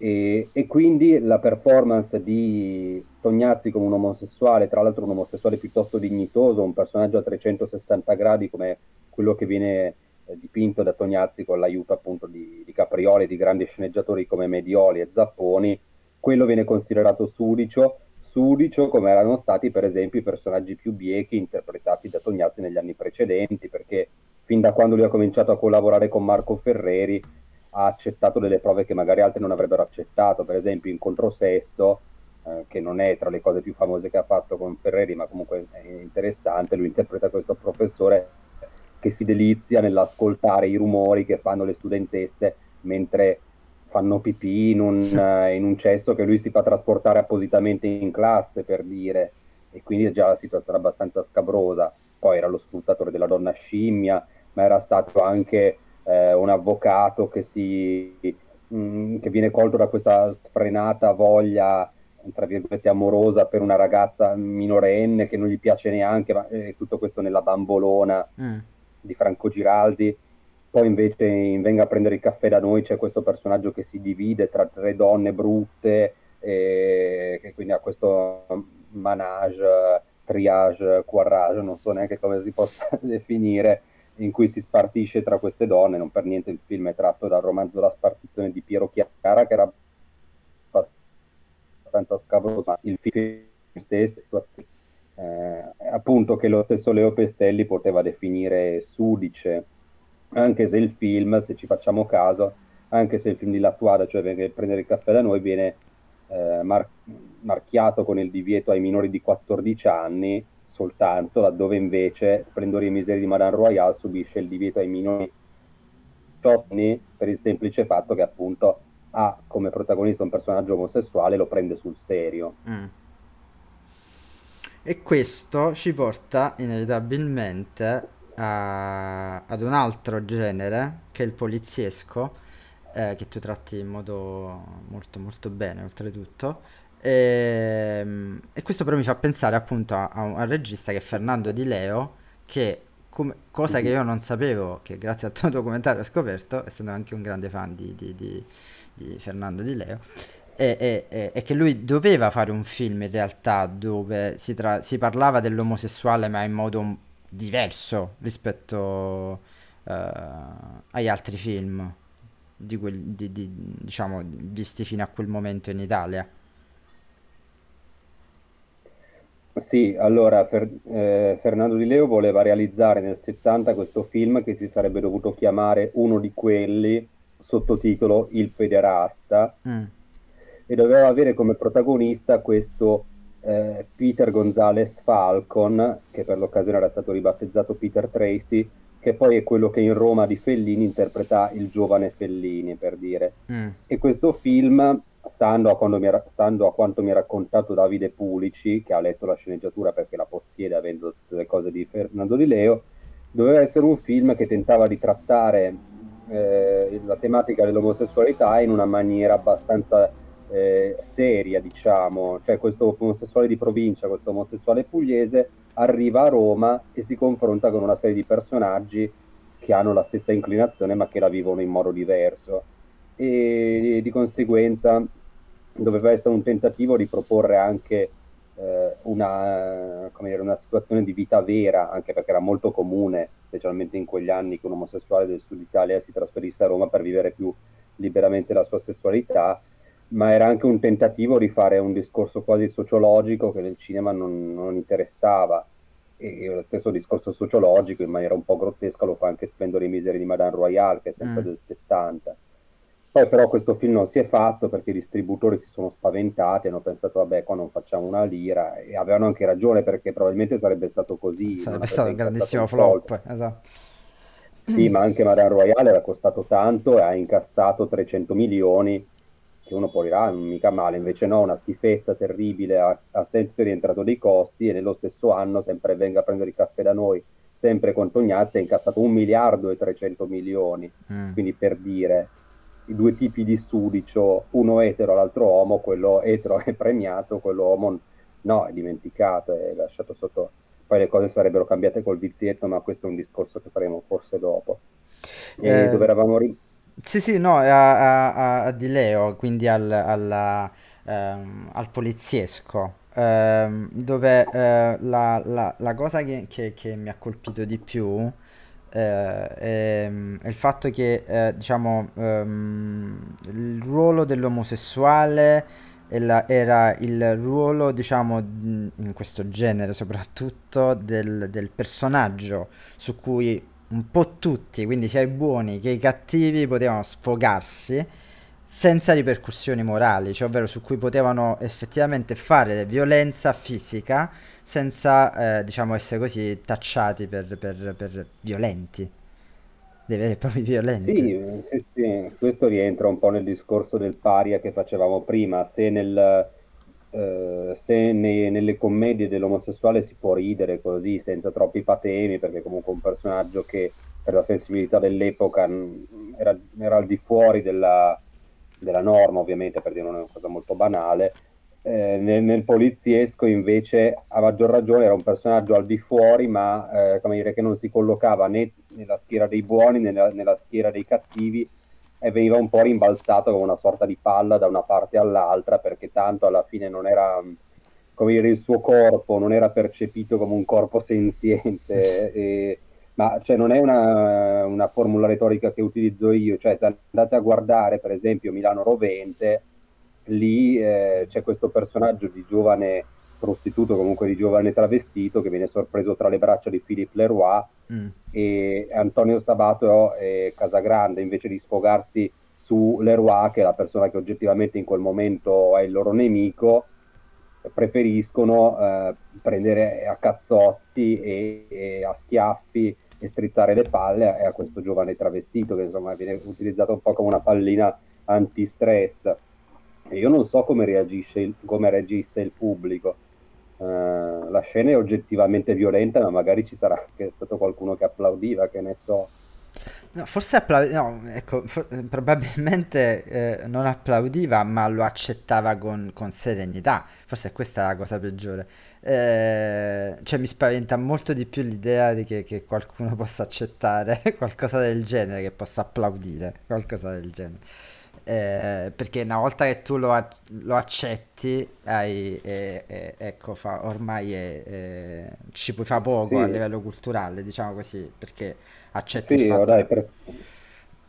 E, e, quindi la performance di Tognazzi come un omosessuale, tra l'altro un omosessuale piuttosto dignitoso, un personaggio a 360 gradi come quello che viene eh, dipinto da Tognazzi con l'aiuto appunto di, di Caprioli, di grandi sceneggiatori come Medioli e Zapponi, quello viene considerato sudicio, sudicio come erano stati per esempio i personaggi più biechi interpretati da Tognazzi negli anni precedenti, perché fin da quando lui ha cominciato a collaborare con Marco Ferreri, ha accettato delle prove che magari altri non avrebbero accettato, per esempio Incontro Sesso, eh, che non è tra le cose più famose che ha fatto con Ferreri, ma comunque è interessante, lui interpreta questo professore che si delizia nell'ascoltare i rumori che fanno le studentesse mentre fanno pipì in un, in un cesso che lui si fa trasportare appositamente in classe, per dire, e quindi è già la situazione abbastanza scabrosa. Poi era lo sfruttatore della donna scimmia, ma era stato anche eh, un avvocato che, si, mh, mm, che viene colto da questa sfrenata voglia tra virgolette amorosa per una ragazza minorenne che non gli piace neanche, ma eh, tutto questo nella bambolona mm. di Franco Giraldi. Poi invece in Venga a prendere il caffè da noi c'è questo personaggio che si divide tra tre donne brutte e che quindi ha questo manage, triage, quarrage, non so neanche come si possa definire, in cui si spartisce tra queste donne, non per niente il film è tratto dal romanzo La spartizione di Piero Chiara, che era abbastanza scabroso, ma il film stesso, situazione, eh, appunto che lo stesso Leo Pestelli poteva definire sudice, anche se il film, se ci facciamo caso, anche se il film di Lattuada, cioè prendere il caffè da noi, viene eh, mar- marchiato con il divieto ai minori di 14 anni, soltanto, laddove invece Splendori e Miseri di Madame Royale subisce il divieto ai minori anni per il semplice fatto che appunto ha come protagonista un personaggio omosessuale e lo prende sul serio. Mm. E questo ci porta inevitabilmente a, ad un altro genere che è il poliziesco, eh, che tu tratti in modo molto molto bene oltretutto e, ehm, e, questo però mi fa pensare appunto a, a, un, regista che è Fernando Di Leo, che come, cosa che io non sapevo, che grazie al tuo documentario ho scoperto, essendo anche un grande fan di, di, di, di Fernando Di Leo, è, che lui doveva fare un film in realtà dove si, tra, si parlava dell'omosessuale ma in modo diverso rispetto uh, agli altri film di quel, di, di, diciamo visti fino a quel momento in Italia. Sì, allora Fer- eh, Fernando Di Leo voleva realizzare nel 70 questo film che si sarebbe dovuto chiamare uno di quelli, sottotitolo Il pederasta, mm. e doveva avere come protagonista questo eh, Peter Gonzalez Falcon, che per l'occasione era stato ribattezzato Peter Tracy, che poi è quello che in Roma di Fellini interpreta il giovane Fellini, per dire. Mm. E questo film stando a, era, stando a, quanto mi ha raccontato Davide Pulici, che ha letto la sceneggiatura perché la possiede avendo tutte le cose di Fernando Di Leo, doveva essere un film che tentava di trattare eh, la tematica dell'omosessualità in una maniera abbastanza eh, seria, diciamo, cioè questo omosessuale di provincia, questo omosessuale pugliese arriva a Roma e si confronta con una serie di personaggi che hanno la stessa inclinazione ma che la vivono in modo diverso. E di conseguenza doveva essere un tentativo di proporre anche eh, una, dire, una, situazione di vita vera, anche perché era molto comune, specialmente in quegli anni, che un omosessuale del sud Italia si trasferisse a Roma per vivere più liberamente la sua sessualità, ma era anche un tentativo di fare un discorso quasi sociologico che nel cinema non, non interessava. E lo stesso discorso sociologico, in maniera un po' grottesca, lo fa anche Splendore e Miseri di Madame Royale, che è sempre mm. del 70 poi però questo film non si è fatto perché i distributori si sono spaventati, hanno pensato vabbè qua non facciamo una lira e avevano anche ragione perché probabilmente sarebbe stato così. Sarebbe stato un grandissimo flop, esatto. Sì, ma anche Madame Royale era costato tanto e ha incassato 300 milioni, che uno può dire, ah, mica male, invece no, una schifezza terribile, ha, ha sempre rientrato dei costi e nello stesso anno, sempre venga a prendere il caffè da noi, sempre con Tognazzi, ha incassato un miliardo e 300 milioni, mm. quindi per dire i due tipi di sudicio, uno etero, l'altro uomo, quello etero è premiato, quello uomo no, è dimenticato, è lasciato sotto. Poi le cose sarebbero cambiate col vizietto, ma questo è un discorso che faremo forse dopo. Eh, dove eravamo ri- Sì, sì, no, a, a, a Di Leo, quindi al, alla, ehm, al poliziesco, ehm, dove eh, la, la, la, cosa che, che, che mi ha colpito di più eh, ehm, il fatto che eh, diciamo ehm, il ruolo dell'omosessuale la, era il ruolo diciamo in questo genere soprattutto del, del personaggio su cui un po' tutti quindi sia i buoni che i cattivi potevano sfogarsi senza ripercussioni morali, cioè ovvero su cui potevano effettivamente fare violenza fisica senza, eh, diciamo, essere così tacciati per, per, per violenti, dei veri e propri violenti. Sì, sì, sì, questo rientra un po' nel discorso del paria che facevamo prima, se, nel, eh, se nei, nelle commedie dell'omosessuale si può ridere così, senza troppi patemi, perché comunque un personaggio che per la sensibilità dell'epoca era, era al di fuori della della norma, ovviamente, per dire una cosa molto banale. Eh, nel, nel, poliziesco invece a maggior ragione era un personaggio al di fuori ma eh, come dire che non si collocava né nella schiera dei buoni né nella, nella, schiera dei cattivi e veniva un po' rimbalzato come una sorta di palla da una parte all'altra perché tanto alla fine non era come dire il suo corpo non era percepito come un corpo senziente e, ma cioè, non è una, una, formula retorica che utilizzo io, cioè se andate a guardare per esempio Milano Rovente, lì eh, c'è questo personaggio di giovane prostituto, comunque di giovane travestito, che viene sorpreso tra le braccia di Philippe Leroy mm. e Antonio Sabato e Casagrande, invece di sfogarsi su Leroy, che è la persona che oggettivamente in quel momento è il loro nemico, preferiscono eh, prendere a cazzotti e, e a schiaffi e strizzare le palle a, a questo giovane travestito che insomma viene utilizzato un po' come una pallina antistress. E io non so come, reagisce il, come reagisse il pubblico. Uh, la scena è oggettivamente violenta, ma magari ci sarà anche stato qualcuno che applaudiva, che ne so. No, forse applaudiva, no, ecco, for- probabilmente eh, non applaudiva, ma lo accettava con, con serenità. Forse questa è la cosa peggiore. Eh, cioè mi spaventa molto di più l'idea di che, che, qualcuno possa accettare qualcosa del genere, che possa applaudire qualcosa del genere. Eh, perché una volta che tu lo, lo accetti, hai, eh, eh, ecco, fa, ormai ci puoi fare poco sì. a livello culturale, diciamo così, perché accetti sì, il fatto... dai, per,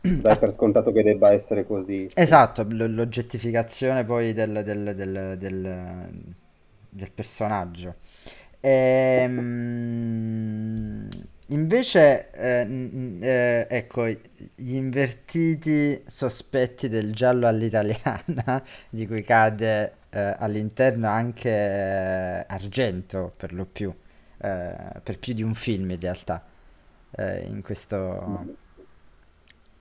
dai per scontato che debba essere così. Esatto, l'oggettificazione poi del, del, del, del del personaggio. Ehm, invece, eh, eh, ecco, gli invertiti sospetti del giallo all'italiana, di cui cade eh, all'interno anche eh, Argento, per lo più, eh, per più di un film in realtà, eh, in questo...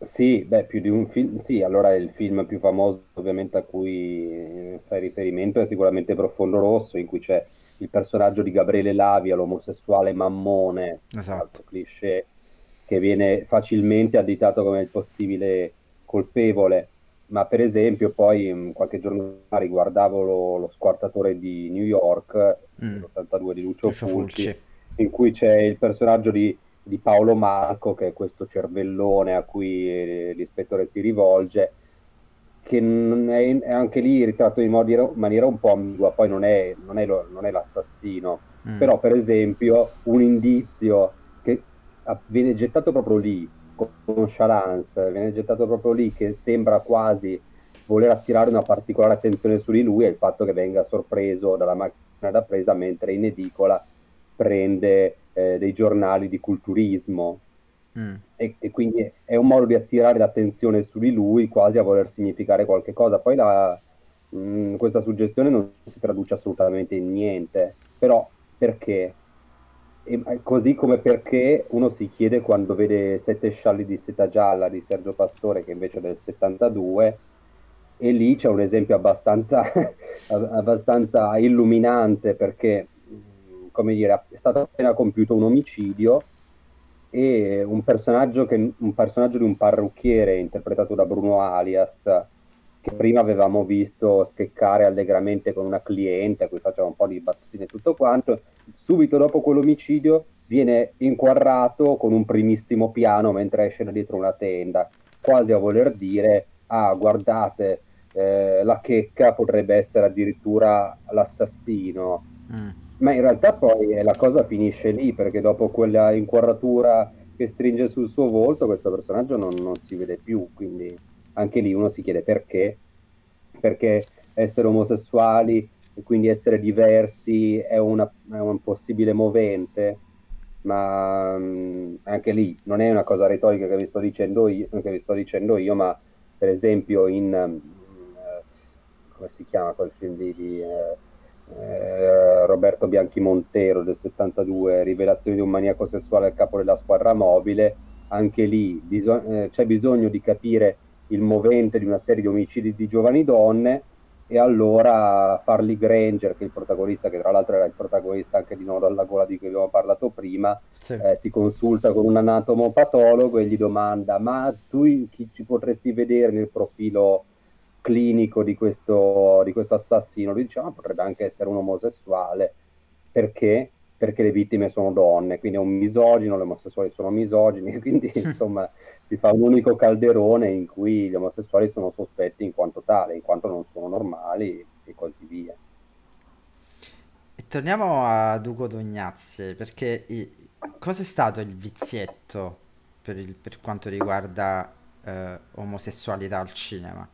Sì, beh, più di un film, sì, allora il film più famoso ovviamente a cui fai riferimento è sicuramente Profondo Rosso, in cui c'è il personaggio di Gabriele Lavia, l'omosessuale mammone, esatto. cliché, che viene facilmente additato come il possibile colpevole. Ma per esempio, poi mm, qualche giorno fa riguardavo lo, lo squartatore di New York, mm. l'82 di Lucio, Lucio Fulci, Fulci, in cui c'è il personaggio di, di, Paolo Marco, che è questo cervellone a cui eh, l'ispettore si rivolge, che è, anche lì ritratto in maniera un po' ambigua, poi non è, non è, lo, non è l'assassino, mm. però per esempio un indizio che viene gettato proprio lì, con nonchalance, viene gettato proprio lì che sembra quasi voler attirare una particolare attenzione su di lui è il fatto che venga sorpreso dalla macchina da presa mentre in edicola prende eh, dei giornali di culturismo. Mm. e, e, quindi è un modo di attirare l'attenzione su di lui quasi a voler significare qualche cosa. Poi la, mh, mm, questa suggestione non si traduce assolutamente in niente. Però perché? E, così come perché uno si chiede quando vede Sette scialli di seta gialla di Sergio Pastore che invece è del 72 e lì c'è un esempio abbastanza, abbastanza illuminante perché come dire, è stato appena compiuto un omicidio e un personaggio, che, un personaggio di un parrucchiere interpretato da Bruno Alias che prima avevamo visto scheccare allegramente con una cliente a cui faceva un po' di battutine e tutto quanto, subito dopo quell'omicidio viene inquadrato con un primissimo piano mentre esce da dietro una tenda, quasi a voler dire, ah guardate, eh, la checca potrebbe essere addirittura l'assassino. Mm. Ma in realtà poi la cosa finisce lì, perché dopo quella inquadratura che stringe sul suo volto, questo personaggio non, non si vede più, quindi anche lì uno si chiede perché, perché essere omosessuali e quindi essere diversi è, una, è un possibile movente, ma mh, mm, anche lì non è una cosa retorica che vi sto dicendo io, vi sto dicendo io ma per esempio in, uh, come si chiama quel film di, di uh, uh, Roberto Bianchi Montero del 72, Rivelazioni di un maniaco sessuale al capo della squadra mobile, anche lì bisog- c'è bisogno di capire il movente di una serie di omicidi di giovani donne e allora Farley Granger, che è il protagonista, che tra l'altro era il protagonista anche di Nodo alla gola di cui abbiamo parlato prima, sì. eh, si consulta con un anatomopatologo e gli domanda ma tu chi ci potresti vedere nel profilo clinico di questo, di questo assassino? Lui dice ma potrebbe anche essere un omosessuale, perché? perché le vittime sono donne, quindi è un misogino, le omosessuali sono misogini, quindi insomma si fa un unico calderone in cui gli omosessuali sono sospetti in quanto tale, in quanto non sono normali e così via. E torniamo a Ugo Dognazzi, perché i... cosa è stato il vizietto per, il... per quanto riguarda eh, omosessualità al cinema?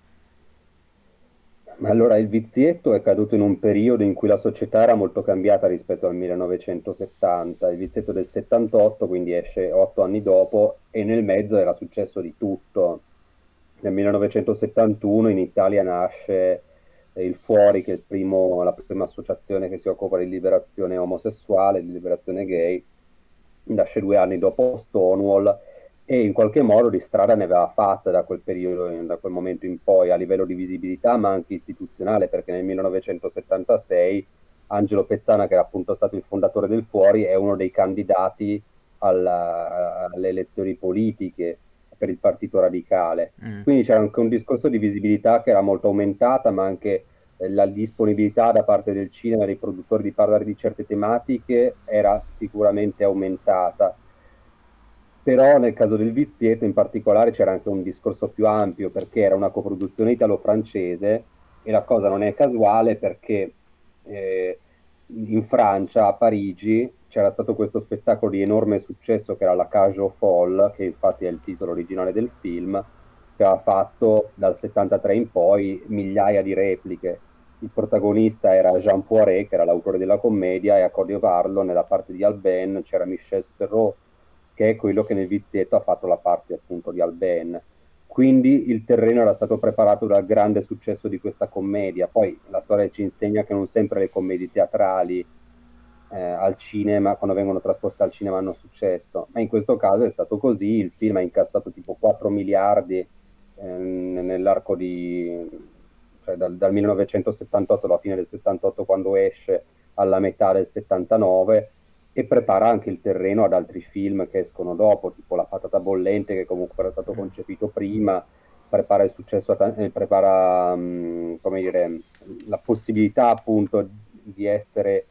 Allora il vizietto è caduto in un periodo in cui la società era molto cambiata rispetto al 1970, il vizietto del 78 quindi esce otto anni dopo e nel mezzo era successo di tutto. Nel 1971 in Italia nasce il Fuori, che è primo, la prima associazione che si occupa di liberazione omosessuale, di liberazione gay, nasce due anni dopo Stonewall e in qualche modo di strada ne aveva fatta da quel periodo, da quel momento in poi, a livello di visibilità ma anche istituzionale, perché nel 1976 Angelo Pezzana, che era appunto stato il fondatore del Fuori, è uno dei candidati alla, alle elezioni politiche per il Partito Radicale. Mm. Quindi c'era anche un discorso di visibilità che era molto aumentata, ma anche eh, la disponibilità da parte del cinema, dei produttori di parlare di certe tematiche era sicuramente aumentata però nel caso del Vizietto in particolare c'era anche un discorso più ampio perché era una coproduzione italo-francese e la cosa non è casuale perché eh, in Francia, a Parigi, c'era stato questo spettacolo di enorme successo che era la Cage aux Folles, che infatti è il titolo originale del film, che ha fatto dal 73 in poi migliaia di repliche. Il protagonista era Jean Poiret, che era l'autore della commedia, e a coadiuvarlo nella parte di Alben c'era Michel Serrault, che è quello che nel vizietto ha fatto la parte appunto di Alben. Quindi il terreno era stato preparato dal grande successo di questa commedia. Poi la storia ci insegna che non sempre le commedie teatrali eh, al cinema, quando vengono trasposte al cinema, hanno successo. Ma in questo caso è stato così. Il film ha incassato tipo 4 miliardi eh, nell'arco di... cioè dal, dal 1978 alla fine del 78 quando esce alla metà del 79 e prepara anche il terreno ad altri film che escono dopo, tipo La patata bollente che comunque era stato mm. concepito prima, prepara il successo, eh, prepara um, come dire, la possibilità appunto di essere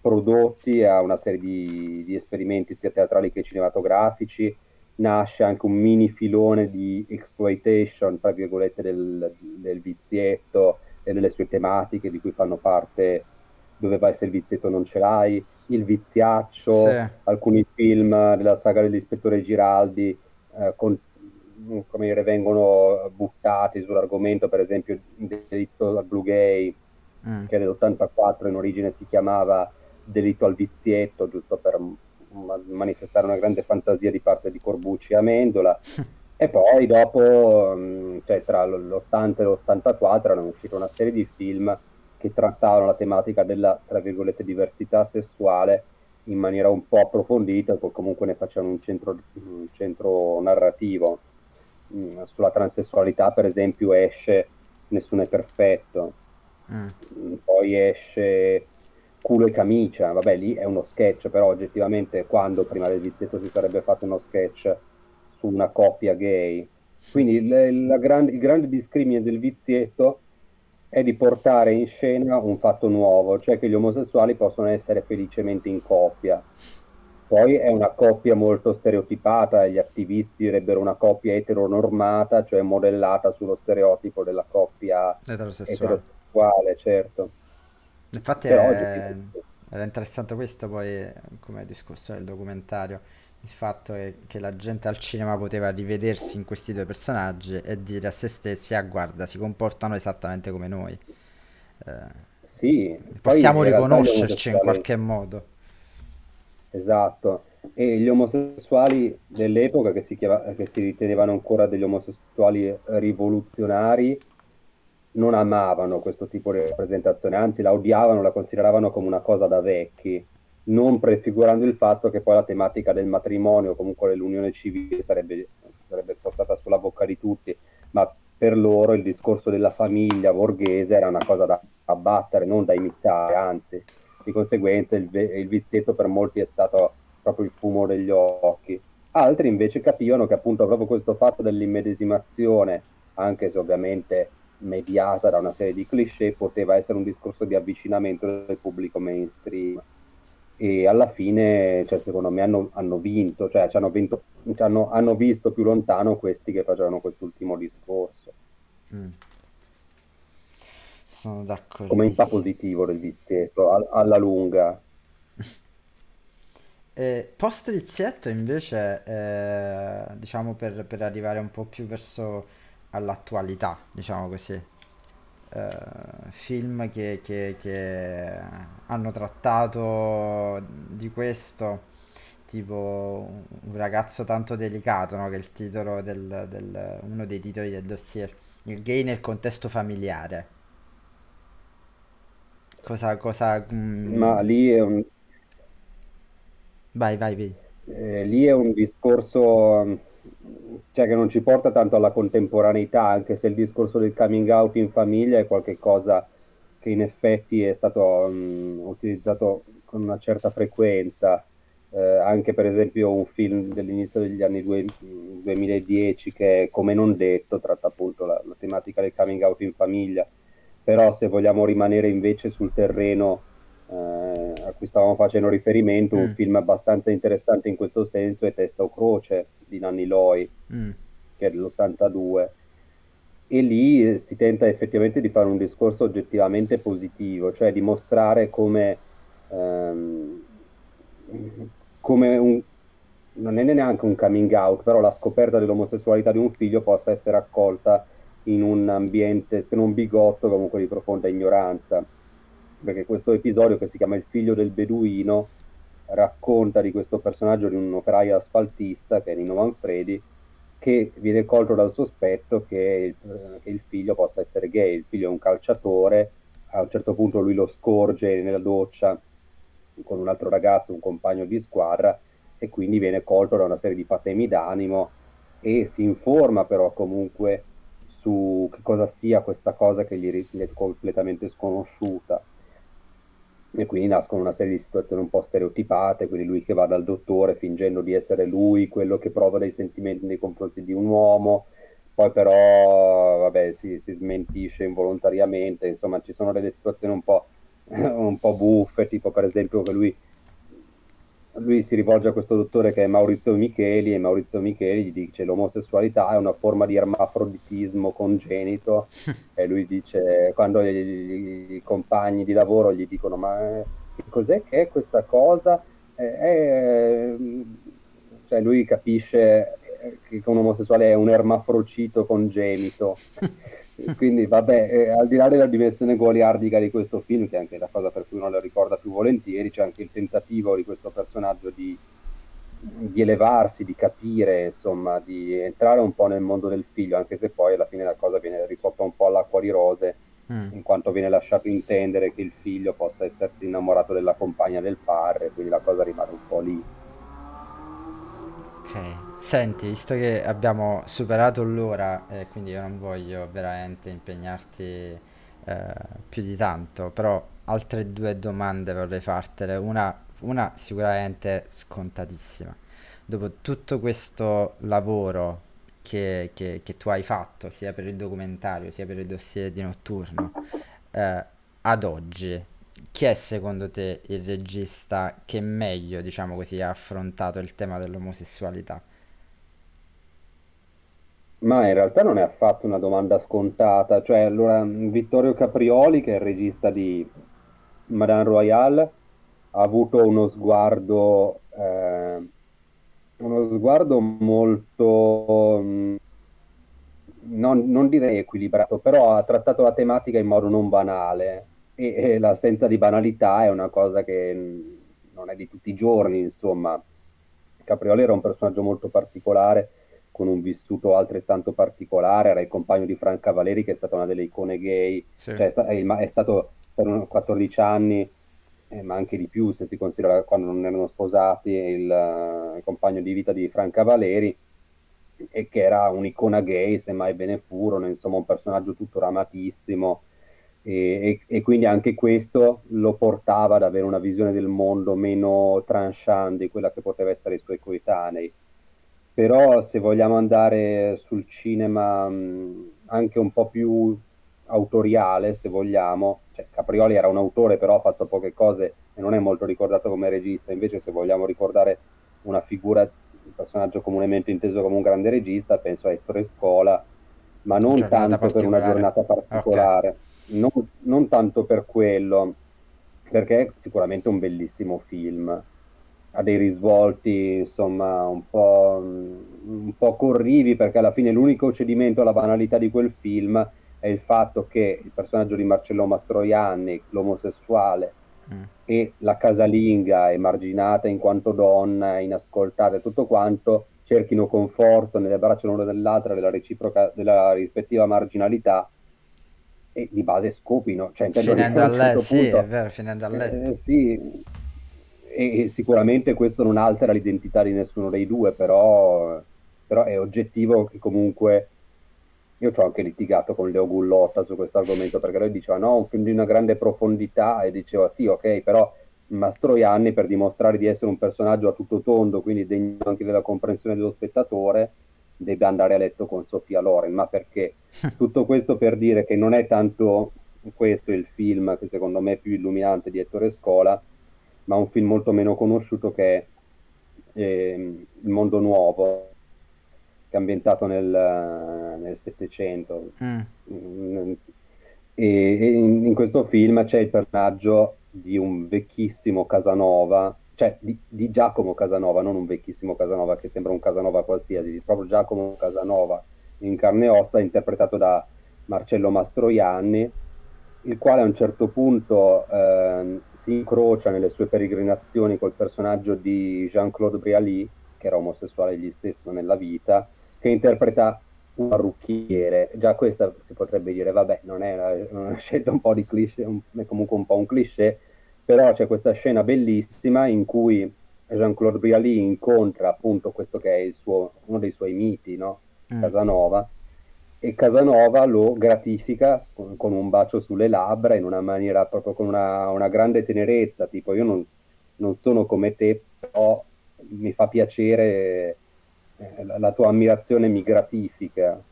prodotti a una serie di, di esperimenti sia teatrali che cinematografici, nasce anche un mini filone di exploitation, tra virgolette, del, del vizietto e delle sue tematiche di cui fanno parte Dove vai se il vizietto non ce l'hai, Il viziaccio, sì. alcuni film della saga dell'ispettore Giraldi eh, con, come dire, vengono buttati sull'argomento, per esempio il delitto al Blue Gay, mm. che nell'84 in origine si chiamava delitto al vizietto, giusto per manifestare una grande fantasia di parte di Corbucci e Amendola. e poi dopo, mm, cioè tra l'80 e l'84, erano uscite una serie di film che trattavano la tematica della, tra virgolette, diversità sessuale in maniera un po' approfondita, comunque ne facevano un centro, un centro narrativo. Mm, sulla transessualità, per esempio, esce Nessuno è perfetto. Mm. mm poi esce culo e camicia, vabbè lì è uno sketch, però oggettivamente quando prima del vizietto si sarebbe fatto uno sketch su una coppia gay. Quindi le, grande, il grande discrimine del vizietto è di portare in scena un fatto nuovo, cioè che gli omosessuali possono essere felicemente in coppia. Poi è una coppia molto stereotipata, gli attivisti direbbero una coppia eteronormata, cioè modellata sullo stereotipo della coppia eterosessuale, eterosessuale certo. Infatti è, era interessante questo poi come discorso del documentario, il fatto che la gente al cinema poteva rivedersi in questi due personaggi e dire a se stessi, ah guarda, si comportano esattamente come noi. Eh, sì, possiamo riconoscerci in qualche modo. Esatto, e gli omosessuali dell'epoca che si, chiama, che si ritenevano ancora degli omosessuali rivoluzionari non amavano questo tipo di rappresentazione, anzi la odiavano, la consideravano come una cosa da vecchi, non prefigurando il fatto che poi la tematica del matrimonio, comunque dell'unione civile, sarebbe, sarebbe spostata sulla bocca di tutti, ma per loro il discorso della famiglia borghese era una cosa da abbattere, non da imitare, anzi, di conseguenza il, il vizietto per molti è stato proprio il fumo degli occhi. Altri invece capivano che appunto proprio questo fatto dell'immedesimazione, anche se ovviamente mediata da una serie di cliché, poteva essere un discorso di avvicinamento del pubblico mainstream. E alla fine, cioè, secondo me, hanno, hanno vinto, cioè hanno, vinto hanno, hanno, visto più lontano questi che facevano quest'ultimo discorso. Mm. Sono d'accordo. Come in positivo del vizietto, a, alla lunga. Eh, post vizietto invece, eh, diciamo per, per arrivare un po' più verso all'attualità, diciamo così. Uh, film che, che, che, hanno trattato di questo, tipo Un ragazzo tanto delicato, no? che è il titolo del, del, uno dei titoli del dossier, il gay nel contesto familiare. Cosa... cosa mm... Ma lì è un... Vai, vai, vai. Eh, lì è un discorso cioè che non ci porta tanto alla contemporaneità, anche se il discorso del coming out in famiglia è qualcosa che in effetti è stato um, utilizzato con una certa frequenza. Eh, anche per esempio un film dell'inizio degli anni due, 2010 che è Come non detto, tratta appunto la, la tematica del coming out in famiglia, però se vogliamo rimanere invece sul terreno eh, a cui stavamo facendo riferimento, mm. un film abbastanza interessante in questo senso è Testa o Croce di Nanni Loi, mm. che è dell'82. E lì eh, si tenta effettivamente di fare un discorso oggettivamente positivo, cioè di mostrare come, ehm, come un, non è neanche un coming out, però la scoperta dell'omosessualità di un figlio possa essere accolta in un ambiente, se non bigotto, comunque di profonda ignoranza perché questo episodio che si chiama Il figlio del beduino racconta di questo personaggio di un operaio asfaltista che è Nino Manfredi che viene colto dal sospetto che il, che il, figlio possa essere gay, il figlio è un calciatore, a un certo punto lui lo scorge nella doccia con un altro ragazzo, un compagno di squadra e quindi viene colto da una serie di patemi d'animo e si informa però comunque su che cosa sia questa cosa che gli è completamente sconosciuta e quindi nascono una serie di situazioni un po' stereotipate, quindi lui che va dal dottore fingendo di essere lui, quello che prova dei sentimenti nei confronti di un uomo, poi però vabbè, si, si smentisce involontariamente, insomma ci sono delle situazioni un po', un po' buffe, tipo per esempio che lui lui si rivolge a questo dottore che è Maurizio Micheli e Maurizio Micheli gli dice l'omosessualità è una forma di ermafroditismo congenito e lui dice quando gli, i compagni di lavoro gli dicono ma cos'è che è questa cosa? Eh, cioè lui capisce che un omosessuale è un ermafrocito congenito quindi vabbè, eh, al di là della dimensione goliardica di questo film, che è anche la cosa per cui non lo ricorda più volentieri, c'è anche il tentativo di questo personaggio di, di, elevarsi, di capire, insomma, di entrare un po' nel mondo del figlio, anche se poi alla fine la cosa viene risolta un po' all'acqua di rose, mm. in quanto viene lasciato intendere che il figlio possa essersi innamorato della compagna del padre, quindi la cosa rimane un po' lì. Ok. Senti, visto che abbiamo superato l'ora, e quindi io non voglio veramente impegnarti eh, più di tanto, però altre due domande vorrei fartele. Una, una sicuramente scontatissima. Dopo tutto questo lavoro che, che, che, tu hai fatto, sia per il documentario, sia per il dossier di notturno, eh, ad oggi, chi è secondo te il regista che meglio, diciamo così, ha affrontato il tema dell'omosessualità? Ma in realtà non è affatto una domanda scontata, cioè allora Vittorio Caprioli, che è il regista di Madame Royale, ha avuto uno sguardo, eh, uno sguardo molto, mh, non, non direi equilibrato, però ha trattato la tematica in modo non banale e, e l'assenza di banalità è una cosa che non è di tutti i giorni, insomma. Caprioli era un personaggio molto particolare con un vissuto altrettanto particolare, era il compagno di Franca Valeri che è stata una delle icone gay, sì. cioè è, stato per 14 anni, eh, ma anche di più se si considera quando non erano sposati, il, il compagno di vita di Franca Valeri, e che era un'icona gay, semmai ve ne furono, insomma un personaggio tuttora amatissimo, e, e, e, quindi anche questo lo portava ad avere una visione del mondo meno tranchant di quella che poteva essere i suoi coetanei. Però se vogliamo andare sul cinema mh, anche un po' più autoriale, se vogliamo, cioè Caprioli era un autore però ha fatto poche cose e non è molto ricordato come regista, invece se vogliamo ricordare una figura, un personaggio comunemente inteso come un grande regista, penso a Ettore Scola, ma non tanto per una giornata particolare, okay. Non, non tanto per quello, perché è sicuramente un bellissimo film ha dei risvolti insomma un po', un po' corrivi perché alla fine l'unico cedimento alla banalità di quel film è il fatto che il personaggio di Marcello Mastroianni, l'omosessuale, mm. e la casalinga emarginata in quanto donna, inascoltata e tutto quanto, cerchino conforto nelle braccia l'una dell'altra della, reciproca, della rispettiva marginalità e di base scopino. Cioè, finendo a, certo sì, punto, è vero, finendo a letto. Eh, sì, e sicuramente questo non altera l'identità di nessuno dei due, però, però è oggettivo che comunque io ci ho anche litigato con Leo Gullotta su questo argomento perché lui diceva no, un film di una grande profondità e diceva sì, ok, però Mastroianni per dimostrare di essere un personaggio a tutto tondo, quindi degno anche della comprensione dello spettatore, deve andare a letto con Sofia Loren. Ma perché? Tutto questo per dire che non è tanto questo il film che secondo me è più illuminante di Ettore Scola, ma un film molto meno conosciuto che è eh, Il mondo nuovo, che è ambientato nel Settecento. Mm. Mm, e, e in, in, questo film c'è il personaggio di un vecchissimo Casanova, cioè di, di, Giacomo Casanova, non un vecchissimo Casanova che sembra un Casanova qualsiasi, proprio Giacomo Casanova in carne e ossa, interpretato da Marcello Mastroianni il quale a un certo punto eh, si incrocia nelle sue peregrinazioni col personaggio di Jean-Claude Brialy, che era omosessuale egli stesso nella vita, che interpreta un parrucchiere. Già questa si potrebbe dire, vabbè, non è una, una scelta un po' di cliché, è comunque un po' un cliché, però c'è questa scena bellissima in cui Jean-Claude Brialy incontra appunto questo che è suo, uno dei suoi miti, no? mm. Casanova, e Casanova lo gratifica con, con, un bacio sulle labbra in una maniera proprio con una, una grande tenerezza, tipo io non, non, sono come te, però mi fa piacere, eh, la, la, tua ammirazione mi gratifica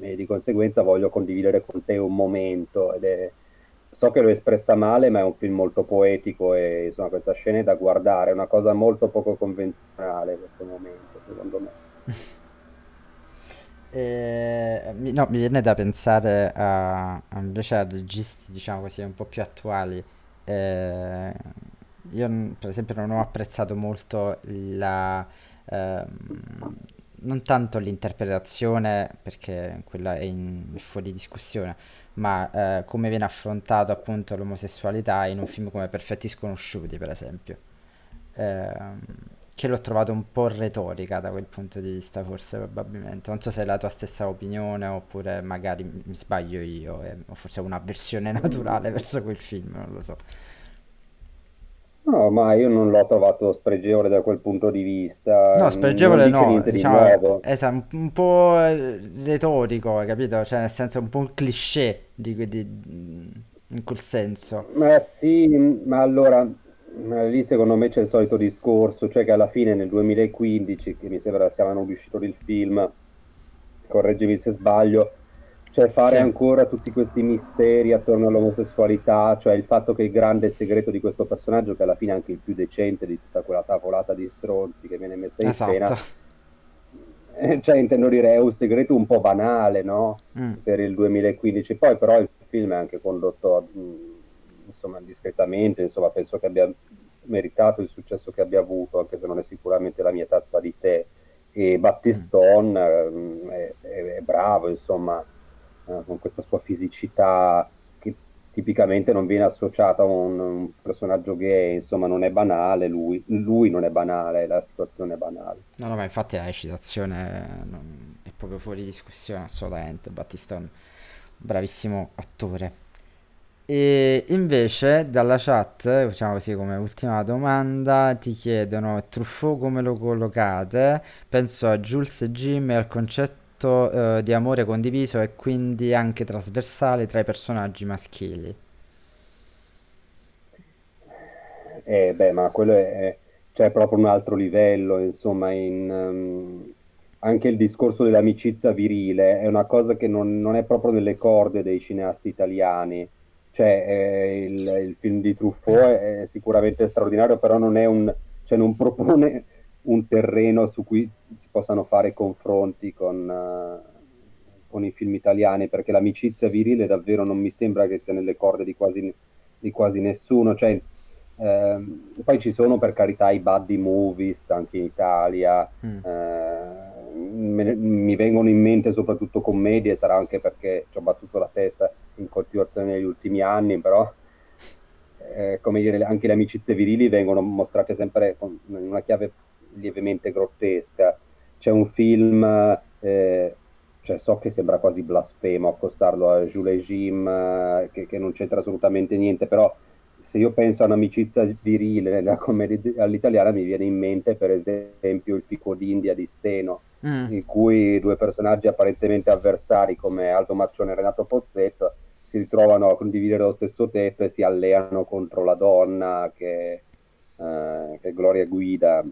e di conseguenza voglio condividere con te un momento ed è, so che l'ho espressa male, ma è un film molto poetico e insomma questa scena è da guardare, è una cosa molto poco convenzionale questo momento, secondo me. E, no, mi viene da pensare a, invece a registi, diciamo così, un po' più attuali. Eh, io, per esempio, non ho apprezzato molto la, ehm, non tanto l'interpretazione, perché quella è, in, fuori discussione, ma eh, come viene affrontato appunto l'omosessualità in un film come Perfetti Sconosciuti, per esempio. Eh, che l'ho trovato un po' retorica da quel punto di vista, forse probabilmente. Non so se è la tua stessa opinione oppure magari mi sbaglio io, e, o forse ho un'avversione naturale verso quel film, non lo so. No, ma io non l'ho trovato spregevole da quel punto di vista. No, spregevole no, diciamo, di esatto, un po' retorico, capito? Cioè, nel senso, un po' un cliché di, di, in quel senso. Ma sì, ma allora, lì secondo me c'è il solito discorso, cioè che alla fine nel 2015, che mi sembra sia l'anno uscito del film, correggimi se sbaglio, cioè fare sì. ancora tutti questi misteri attorno all'omosessualità, cioè il fatto che il grande segreto di questo personaggio, che alla fine è anche il più decente di tutta quella tavolata di stronzi che viene messa in esatto. scena, eh, cioè intendo dire è un segreto un po' banale, no? Mm. Per il 2015. Poi però il film è anche condotto mh, insomma discretamente, insomma penso che abbia meritato il successo che abbia avuto, anche se non è sicuramente la mia tazza di tè. E Battiston mm. è, è, è bravo, insomma eh, con questa sua fisicità che tipicamente non viene associata a un, un, personaggio gay, insomma non è banale, lui, lui non è banale, la situazione è banale. No, no, ma infatti la citazione non, è proprio fuori discussione assolutamente, Battiston, bravissimo attore. E invece dalla chat, diciamo così come ultima domanda, ti chiedono Truffaut come lo collocate? Penso a Jules e Jim e al concetto eh, di amore condiviso e quindi anche trasversale tra i personaggi maschili. Eh, beh, ma quello è, cioè, proprio un altro livello, insomma, in, um, anche il discorso dell'amicizia virile è una cosa che non, non è proprio nelle corde dei cineasti italiani. Cioè, eh, il, il, film di Truffaut è, è sicuramente straordinario, però non, è un, cioè, non propone un terreno su cui si possano fare confronti con, uh, con, i film italiani, perché l'amicizia virile davvero non mi sembra che sia nelle corde di quasi, di quasi nessuno. Cioè, ehm, poi ci sono per carità i buddy movies anche in Italia, mm. eh, me, mi vengono in mente soprattutto commedie, sarà anche perché ci ho battuto la testa in coltivazione negli ultimi anni, però eh, come dire, anche le amicizie virili vengono mostrate sempre in una chiave lievemente grottesca. C'è un film, eh, cioè so che sembra quasi blasfemo accostarlo a Jules Jim, eh, che, che, non c'entra assolutamente niente, però se io penso a un'amicizia virile nella commedia all'italiana mi viene in mente per esempio il Fico d'India di Steno, mm. in cui due personaggi apparentemente avversari come Aldo Maccione e Renato Pozzetto si ritrovano a condividere lo stesso tetto e si alleano contro la donna che, eh, che Gloria Guida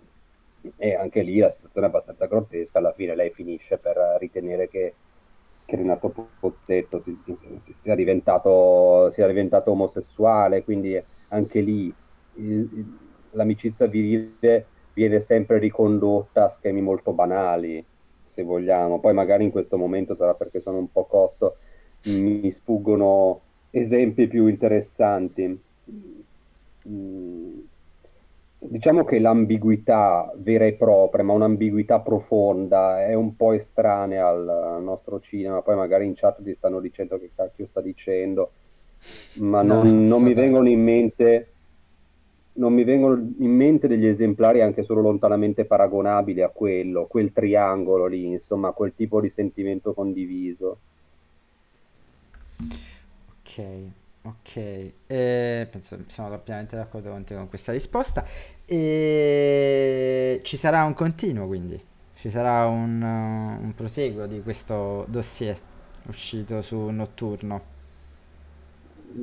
e anche lì la situazione è abbastanza grottesca, alla fine lei finisce per ritenere che, che Renato Pozzetto si, si, sia, diventato, sia, diventato, omosessuale, quindi anche lì il, l'amicizia virile viene sempre ricondotta a schemi molto banali, se vogliamo. Poi magari in questo momento sarà perché sono un po' cotto, mi sfuggono esempi più interessanti. Mm diciamo che l'ambiguità vera e propria, ma un'ambiguità profonda, è un po' estranea al, nostro cinema. Poi magari in chat ti stanno dicendo che cacchio sta dicendo, ma non, no, non mi vengono in mente non mi vengono in mente degli esemplari anche solo lontanamente paragonabili a quello, quel triangolo lì, insomma, quel tipo di sentimento condiviso. Ok. Ok, eh, penso siamo doppiamente d'accordo con te con questa risposta. E ci sarà un continuo quindi, ci sarà un, uh, un proseguo di questo dossier uscito su Notturno.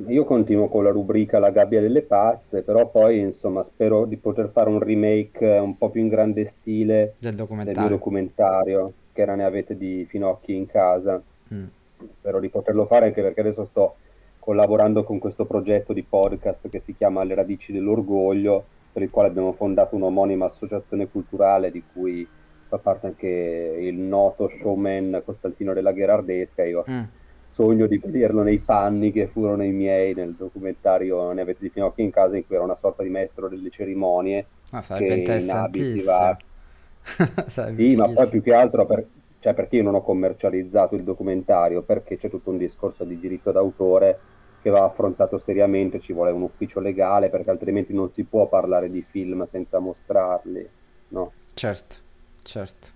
Io continuo con la rubrica La gabbia delle pazze, però poi insomma spero di poter fare un remake un po' più in grande stile del del mio documentario. documentario, che era Ne avete di Finocchi in casa. Mm. Spero di poterlo fare anche perché adesso sto collaborando con questo progetto di podcast che si chiama Le radici dell'orgoglio, per il quale abbiamo fondato un'omonima associazione culturale di cui fa parte anche il noto showman Costantino della Gherardesca. Io Mm. sogno di vederlo nei panni che furono i miei nel documentario Ne avete di Finocchi in casa, in cui era una sorta di maestro delle cerimonie Ah, che in abiti va. Sì, ma poi più che altro per- cioè perché io non ho commercializzato il documentario, perché c'è tutto un discorso di diritto d'autore che va affrontato seriamente, ci vuole un ufficio legale, perché altrimenti non si può parlare di film senza mostrarli, no? Certo, certo.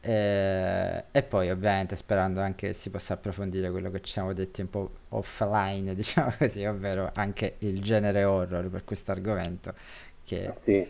Eh, E, poi ovviamente sperando anche che si possa approfondire quello che ci siamo detti un po' offline, diciamo così, ovvero anche il genere horror per questo argomento, che Sì,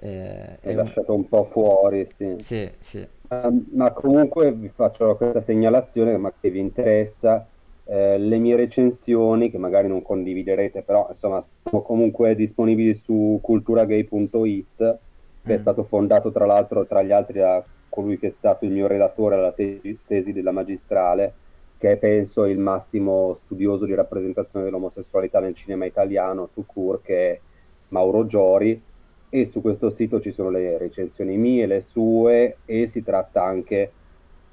eh, è lasciato un po' fuori, sì. Sì, sì. Ma, ma comunque vi faccio questa segnalazione, ma che vi interessa. Eh, le mie recensioni, che magari non condividerete, però insomma sono comunque disponibili su culturagay.it, che è Mm. stato fondato tra l'altro tra gli altri da colui che è stato il mio relatore alla tesi, tesi della magistrale, che è penso il massimo studioso di rappresentazione dell'omosessualità nel cinema italiano, tout court, che è Mauro Giori, e su questo sito ci sono le recensioni mie, le sue, e si tratta anche,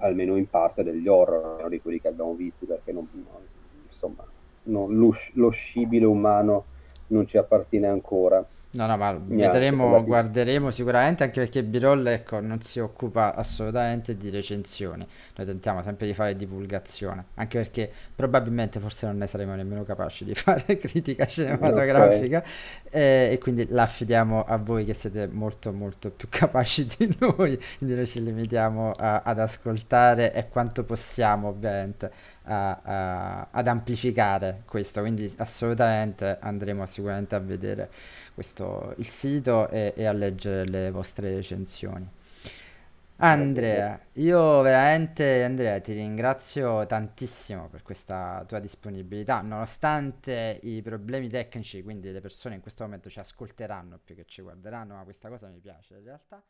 almeno in parte, degli horror, di quelli che abbiamo visti, perché non, non- insomma, non- lo, lo scibile umano non ci appartiene ancora. No, no, ma vedremo, guarderemo sicuramente anche perché B-Roll, ecco, non si occupa assolutamente di recensioni. Noi tentiamo sempre di fare divulgazione, anche perché probabilmente forse non ne saremo nemmeno capaci di fare critica cinematografica eh, e quindi la affidiamo a voi che siete molto molto più capaci di noi, quindi noi ci limitiamo a- ad ascoltare e quanto possiamo ovviamente a- a- ad amplificare questo, quindi assolutamente andremo sicuramente a vedere questo, il sito e, e a leggere le vostre recensioni. Andrea, io veramente, Andrea, ti ringrazio tantissimo per questa tua disponibilità, nonostante i problemi tecnici, quindi le persone in questo momento ci ascolteranno più che ci guarderanno, ma questa cosa mi piace in realtà.